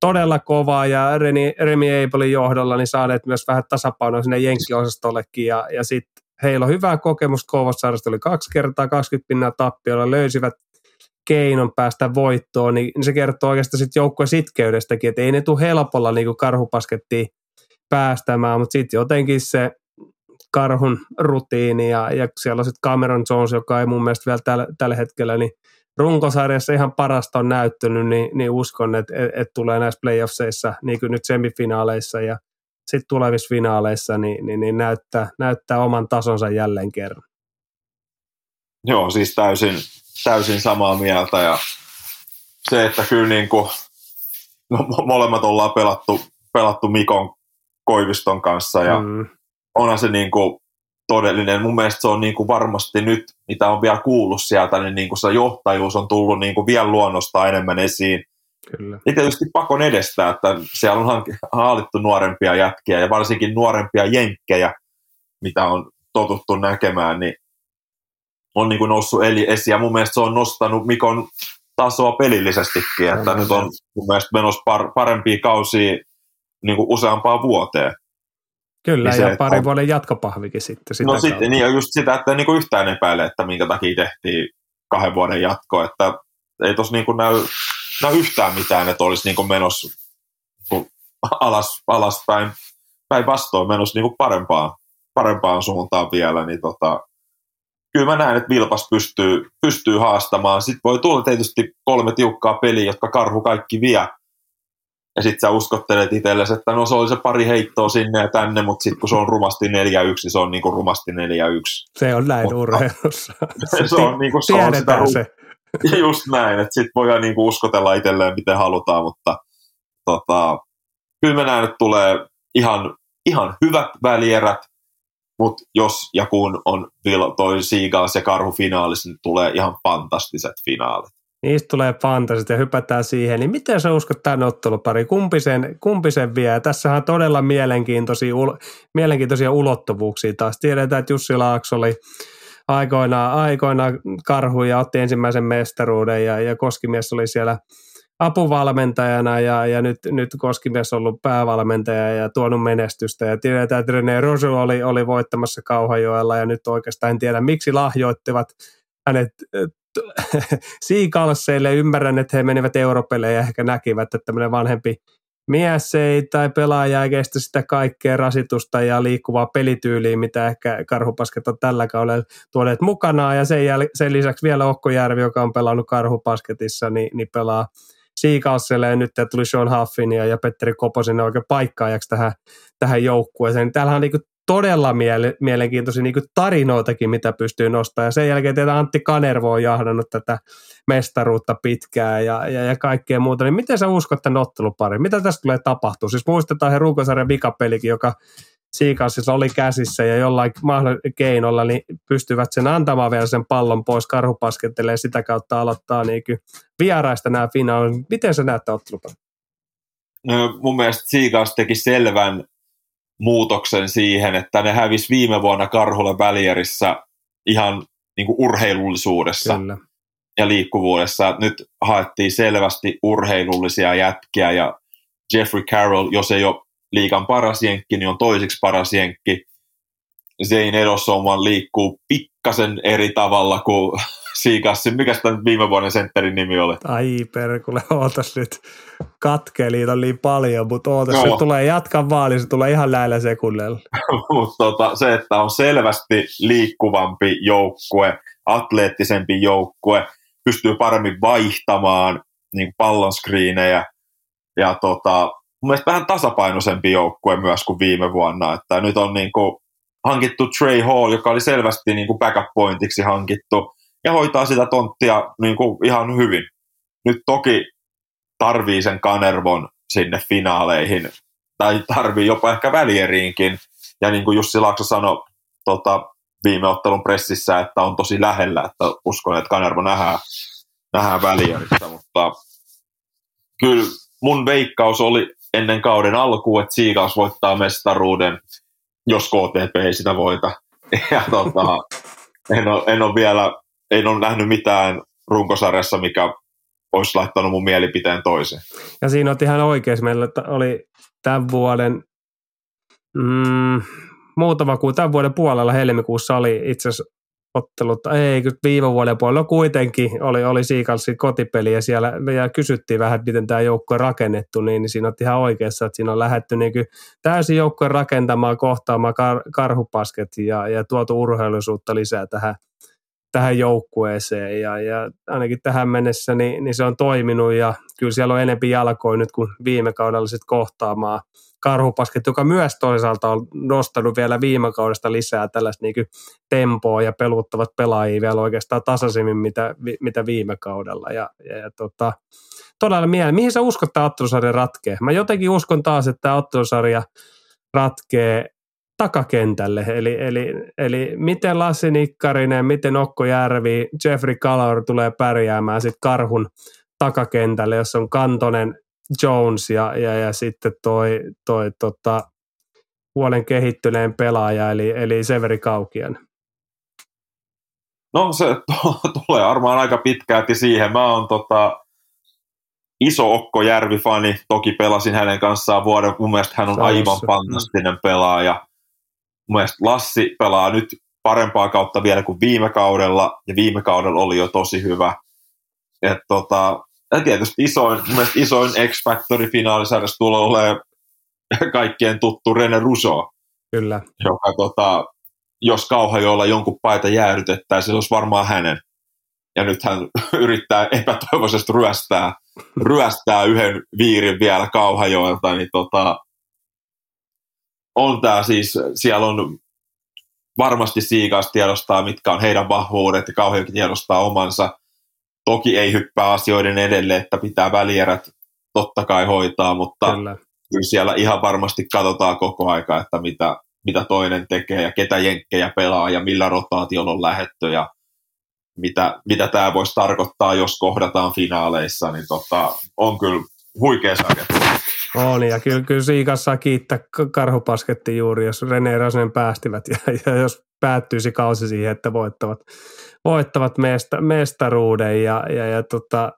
todella kova ja Reni, Remi Eipolin johdolla niin saaneet myös vähän tasapainoa sinne jenkkiosastollekin ja, ja sitten heillä on hyvää kokemusta Kouvossaaresta oli kaksi kertaa 20 pinnaa tappiolla, löysivät keinon päästä voittoon, niin, niin se kertoo oikeastaan sitten joukkueen sitkeydestäkin, että ei ne tule helpolla niin kuin karhupaskettiin päästämään, mutta sitten jotenkin se karhun rutiini ja, ja siellä on sitten Cameron Jones, joka ei mun mielestä vielä tällä, tällä hetkellä niin runkosarjassa ihan parasta on näyttänyt, niin, niin uskon, että et, et tulee näissä playoffseissa, niin kuin nyt semifinaaleissa ja sitten tulevissa finaaleissa, niin, niin, niin näyttää, näyttää oman tasonsa jälleen kerran. Joo, siis täysin, täysin samaa mieltä ja se, että kyllä niin kuin, no, molemmat ollaan pelattu, pelattu Mikon Koiviston kanssa ja mm. onhan se niin kuin todellinen. Mun mielestä se on niin kuin varmasti nyt, mitä on vielä kuullut sieltä, niin, niin kuin se johtajuus on tullut niin kuin vielä luonnosta enemmän esiin. Kyllä. Ja tietysti pakon edestä, että siellä on haalittu nuorempia jätkiä ja varsinkin nuorempia jenkkejä, mitä on totuttu näkemään, niin on niin kuin noussut eli esiin. Ja mun mielestä se on nostanut Mikon tasoa pelillisestikin, että Kyllä. nyt on mun mielestä menossa par- parempia kausia niin kuin useampaan vuoteen. Kyllä, niin ja se, pari vuoden jatkopahvikin sitten. Sitä no kautta. sitten, niin ja just sitä, että niin kuin yhtään epäile, että minkä takia tehtiin kahden vuoden jatko, että ei tuossa niin näy, näy yhtään mitään, että olisi niin kuin menossa alas, alaspäin, päinvastoin menossa niin kuin parempaan, parempaan suuntaan vielä, niin tota, kyllä mä näen, että Vilpas pystyy, pystyy haastamaan. Sitten voi tulla tietysti kolme tiukkaa peliä, jotka karhu kaikki vie, ja sitten sä uskottelet itsellesi, että no se oli se pari heittoa sinne ja tänne, mutta sitten kun se on rumasti 4-1, se on niinku rumasti 4-1. Se on näin mutta, urheilussa. Se, se on, niinku, se on sitä, se. Ja just näin, että sitten voidaan niinku uskotella itselleen miten halutaan, mutta tota, kyllä mä näen, että tulee ihan, ihan hyvät välierät, mutta jos ja kun on toi Seagulls ja Karhu finaalissa, niin tulee ihan fantastiset finaalit. Niistä tulee fantasit ja hypätään siihen. Niin miten sä uskot tämän ottelupari? Kumpi sen, kumpi sen vie? Tässähän on todella mielenkiintoisia, mielenkiintoisia ulottuvuuksia taas. Tiedetään, että Jussi Laakso oli aikoinaan, aikoinaan karhu ja otti ensimmäisen mestaruuden ja, ja Koskimies oli siellä apuvalmentajana ja, ja nyt, nyt Koskimies on ollut päävalmentaja ja tuonut menestystä. Ja tiedetään, että René Rosu oli, oli voittamassa Kauhajoella ja nyt oikeastaan en tiedä, miksi lahjoittivat hänet siikalseille. Ymmärrän, että he menivät europelejä ja ehkä näkivät, että tämmöinen vanhempi mies ei tai pelaaja ei kestä sitä kaikkea rasitusta ja liikkuvaa pelityyliä, mitä ehkä karhupasket on tällä kaudella tuoneet mukanaan. Ja sen, jäl- sen lisäksi vielä Okkojärvi, joka on pelannut karhupasketissa, niin, niin pelaa Siikalselle ja nyt tuli Sean Huffin ja, ja Petteri Koposen oikein paikkaajaksi tähän, tähän joukkueeseen. Täällähän on niin todella miele- mielenkiintoisia niin tarinoitakin, mitä pystyy nostamaan. Ja sen jälkeen tietää Antti Kanervo on jahdannut tätä mestaruutta pitkään ja, ja, ja kaikkea muuta. Niin miten sä uskot tämän otteluparin? Mitä tästä tulee tapahtua? Siis muistetaan he ruukosarjan vikapelikin, joka Siikassissa oli käsissä ja jollain mahdollisella keinolla niin pystyvät sen antamaan vielä sen pallon pois karhupaskettelee sitä kautta aloittaa niin vieraista nämä finaalit. Miten sä näet otteluparin? No, mun mielestä Siikas teki selvän muutoksen siihen, että ne hävisi viime vuonna Karhulle välierissä ihan niin kuin urheilullisuudessa Kyllä. ja liikkuvuudessa. Nyt haettiin selvästi urheilullisia jätkiä ja Jeffrey Carroll, jos ei ole liikan paras jenkki, niin on toisiksi paras jenkki. Zane Edosoman liikkuu pikkasen eri tavalla kuin Siikassi. Mikä tämä viime vuoden sentterin nimi oli? Ai perkule, ootas nyt. Katkeli on niin paljon, mutta ootas, no. se tulee jatkan vaali, se tulee ihan lähellä sekunnella. mutta tota, se, että on selvästi liikkuvampi joukkue, atleettisempi joukkue, pystyy paremmin vaihtamaan niin pallon screenejä ja tota, mun mielestä vähän tasapainoisempi joukkue myös kuin viime vuonna, että nyt on niin kuin hankittu Trey Hall, joka oli selvästi niin kuin backup pointiksi hankittu, ja hoitaa sitä tonttia niin kuin ihan hyvin. Nyt toki tarvii sen Kanervon sinne finaaleihin, tai tarvii jopa ehkä välieriinkin. Ja niin kuin Jussi Laakso sanoi tota, viime ottelun pressissä, että on tosi lähellä, että uskon, että Kanervo nähdään, nähdään välierissä, mutta kyllä mun veikkaus oli ennen kauden alkuun, että Seagulls voittaa mestaruuden, jos KTP ei sitä voita. Ja tota, en, ole, en ole vielä en ole nähnyt mitään runkosarjassa, mikä olisi laittanut mun mielipiteen toiseen. Ja siinä on ihan oikein. Meillä oli tämän vuoden, mm, muutama kuu, tämän vuoden puolella helmikuussa oli itse asiassa ottelut, ei kyllä viime vuoden puolella. No kuitenkin oli, oli Siikalsin kotipeli ja siellä ja kysyttiin vähän, miten tämä joukko on rakennettu, niin, niin siinä on ihan oikeassa, että siinä on lähdetty niin täysin joukkojen rakentamaan, kohtaamaan kar, karhupasket ja, ja tuotu urheiluisuutta lisää tähän, tähän joukkueeseen. Ja, ja ainakin tähän mennessä niin, niin, se on toiminut ja kyllä siellä on enempi jalkoja nyt kuin viime kaudella sitten kohtaamaan karhupasket, joka myös toisaalta on nostanut vielä viime kaudesta lisää tällaista niin tempoa ja peluttavat pelaajia vielä oikeastaan tasaisemmin mitä, mitä viime kaudella. Ja, ja, ja tota, todella mieleen. Mihin sä uskot, että ottelusarja ratkee? Mä jotenkin uskon taas, että tämä ottelusarja ratkee takakentälle, eli, eli, eli miten Lassi Nikkarinen, miten Okko Järvi, Jeffrey Calor tulee pärjäämään sitten karhun takakentälle, jos on Kantonen, Jones ja, ja, ja sitten toi, toi tota, huolen kehittyneen pelaaja, eli, eli Severi Kaukian. No se tulee varmaan aika pitkälti siihen. Mä oon tota, iso Okko Järvi-fani, toki pelasin hänen kanssaan vuoden, mun mielestä hän on Salossa. aivan fantastinen pelaaja. Mun mielestä Lassi pelaa nyt parempaa kautta vielä kuin viime kaudella, ja viime kaudella oli jo tosi hyvä. Et tota, ja tietysti isoin, isoin X-Factori finaalisarjassa tulee olemaan kaikkien tuttu Rene Russo. Kyllä. Joka tota, jos Kauhajoilla jonkun paita jäädytettäisiin, se olisi varmaan hänen. Ja nyt hän yrittää epätoivoisesti ryöstää, ryöstää yhden viirin vielä Kauhajoilta, niin tota, on tämä siis, siellä on varmasti Siikas tiedostaa, mitkä on heidän vahvuudet, ja Kauhajokin tiedostaa omansa. Toki ei hyppää asioiden edelle, että pitää välierät totta kai hoitaa, mutta kyllä, kyllä siellä ihan varmasti katsotaan koko aika, että mitä, mitä toinen tekee ja ketä jenkkejä pelaa ja millä rotaatiolla on lähetty ja mitä, mitä tämä voisi tarkoittaa, jos kohdataan finaaleissa, niin tota, on kyllä huikea sarja. On, ja kyllä, kyllä Siikassa kiittää karhupasketti juuri, jos René Rasen päästivät, ja, ja jos päättyisi kausi siihen, että voittavat, voittavat mesta, mestaruuden, ja, ja, ja tota,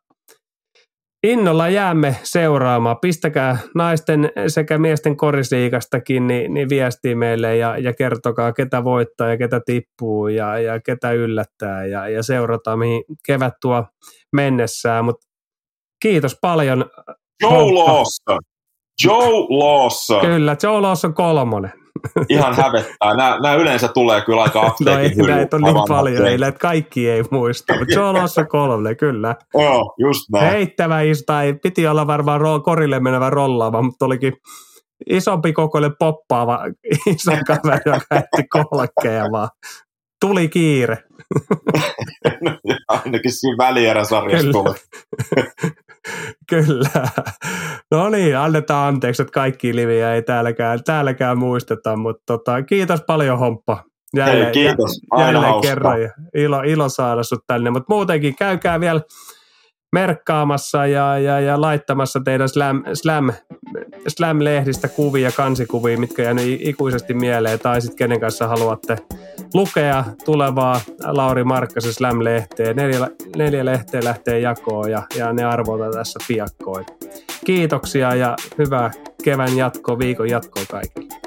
innolla jäämme seuraamaan. Pistäkää naisten sekä miesten korisliikastakin niin, niin viestiä meille ja, ja kertokaa, ketä voittaa ja ketä tippuu ja, ja ketä yllättää ja, ja seurataan, mihin kevät tuo mennessään. Mut kiitos paljon. Joe Lawson. Joe Lawson. Kyllä, Joe Lawson kolmonen. Ihan hävettää. Nämä, nämä yleensä tulee kyllä aika apteekin no ei, näitä on niin paljon, ei, että kaikki ei muista, mutta Joe Lawson kolmonen, kyllä. Joo, just näin. Heittävä tai piti olla varmaan ro- korille menevä rollaava, mutta olikin isompi kokoille poppaava iso kaveri, joka heitti kolkkeja vaan. Tuli kiire. Ainakin siinä välieräsarjassa tuli. Kyllä. No niin, annetaan anteeksi, että kaikki liviä ei täälläkään, täälläkään muisteta, mutta tota, kiitos paljon Homppa. Jälleen, Hei, kiitos. Aina jälleen hauska. kerran. Ilo, ilo saada sut tänne, mutta muutenkin käykää vielä merkkaamassa ja, ja, ja laittamassa teidän slam, slam, slam-lehdistä kuvia, kansikuvia, mitkä jäänyt ikuisesti mieleen, tai sitten kenen kanssa haluatte lukea tulevaa Lauri Markkasen slam-lehteen. Neljä, neljä lehteä lähtee jakoon ja, ja ne arvotaan tässä piakkoin. Kiitoksia ja hyvää kevään jatkoa, viikon jatkoa kaikille.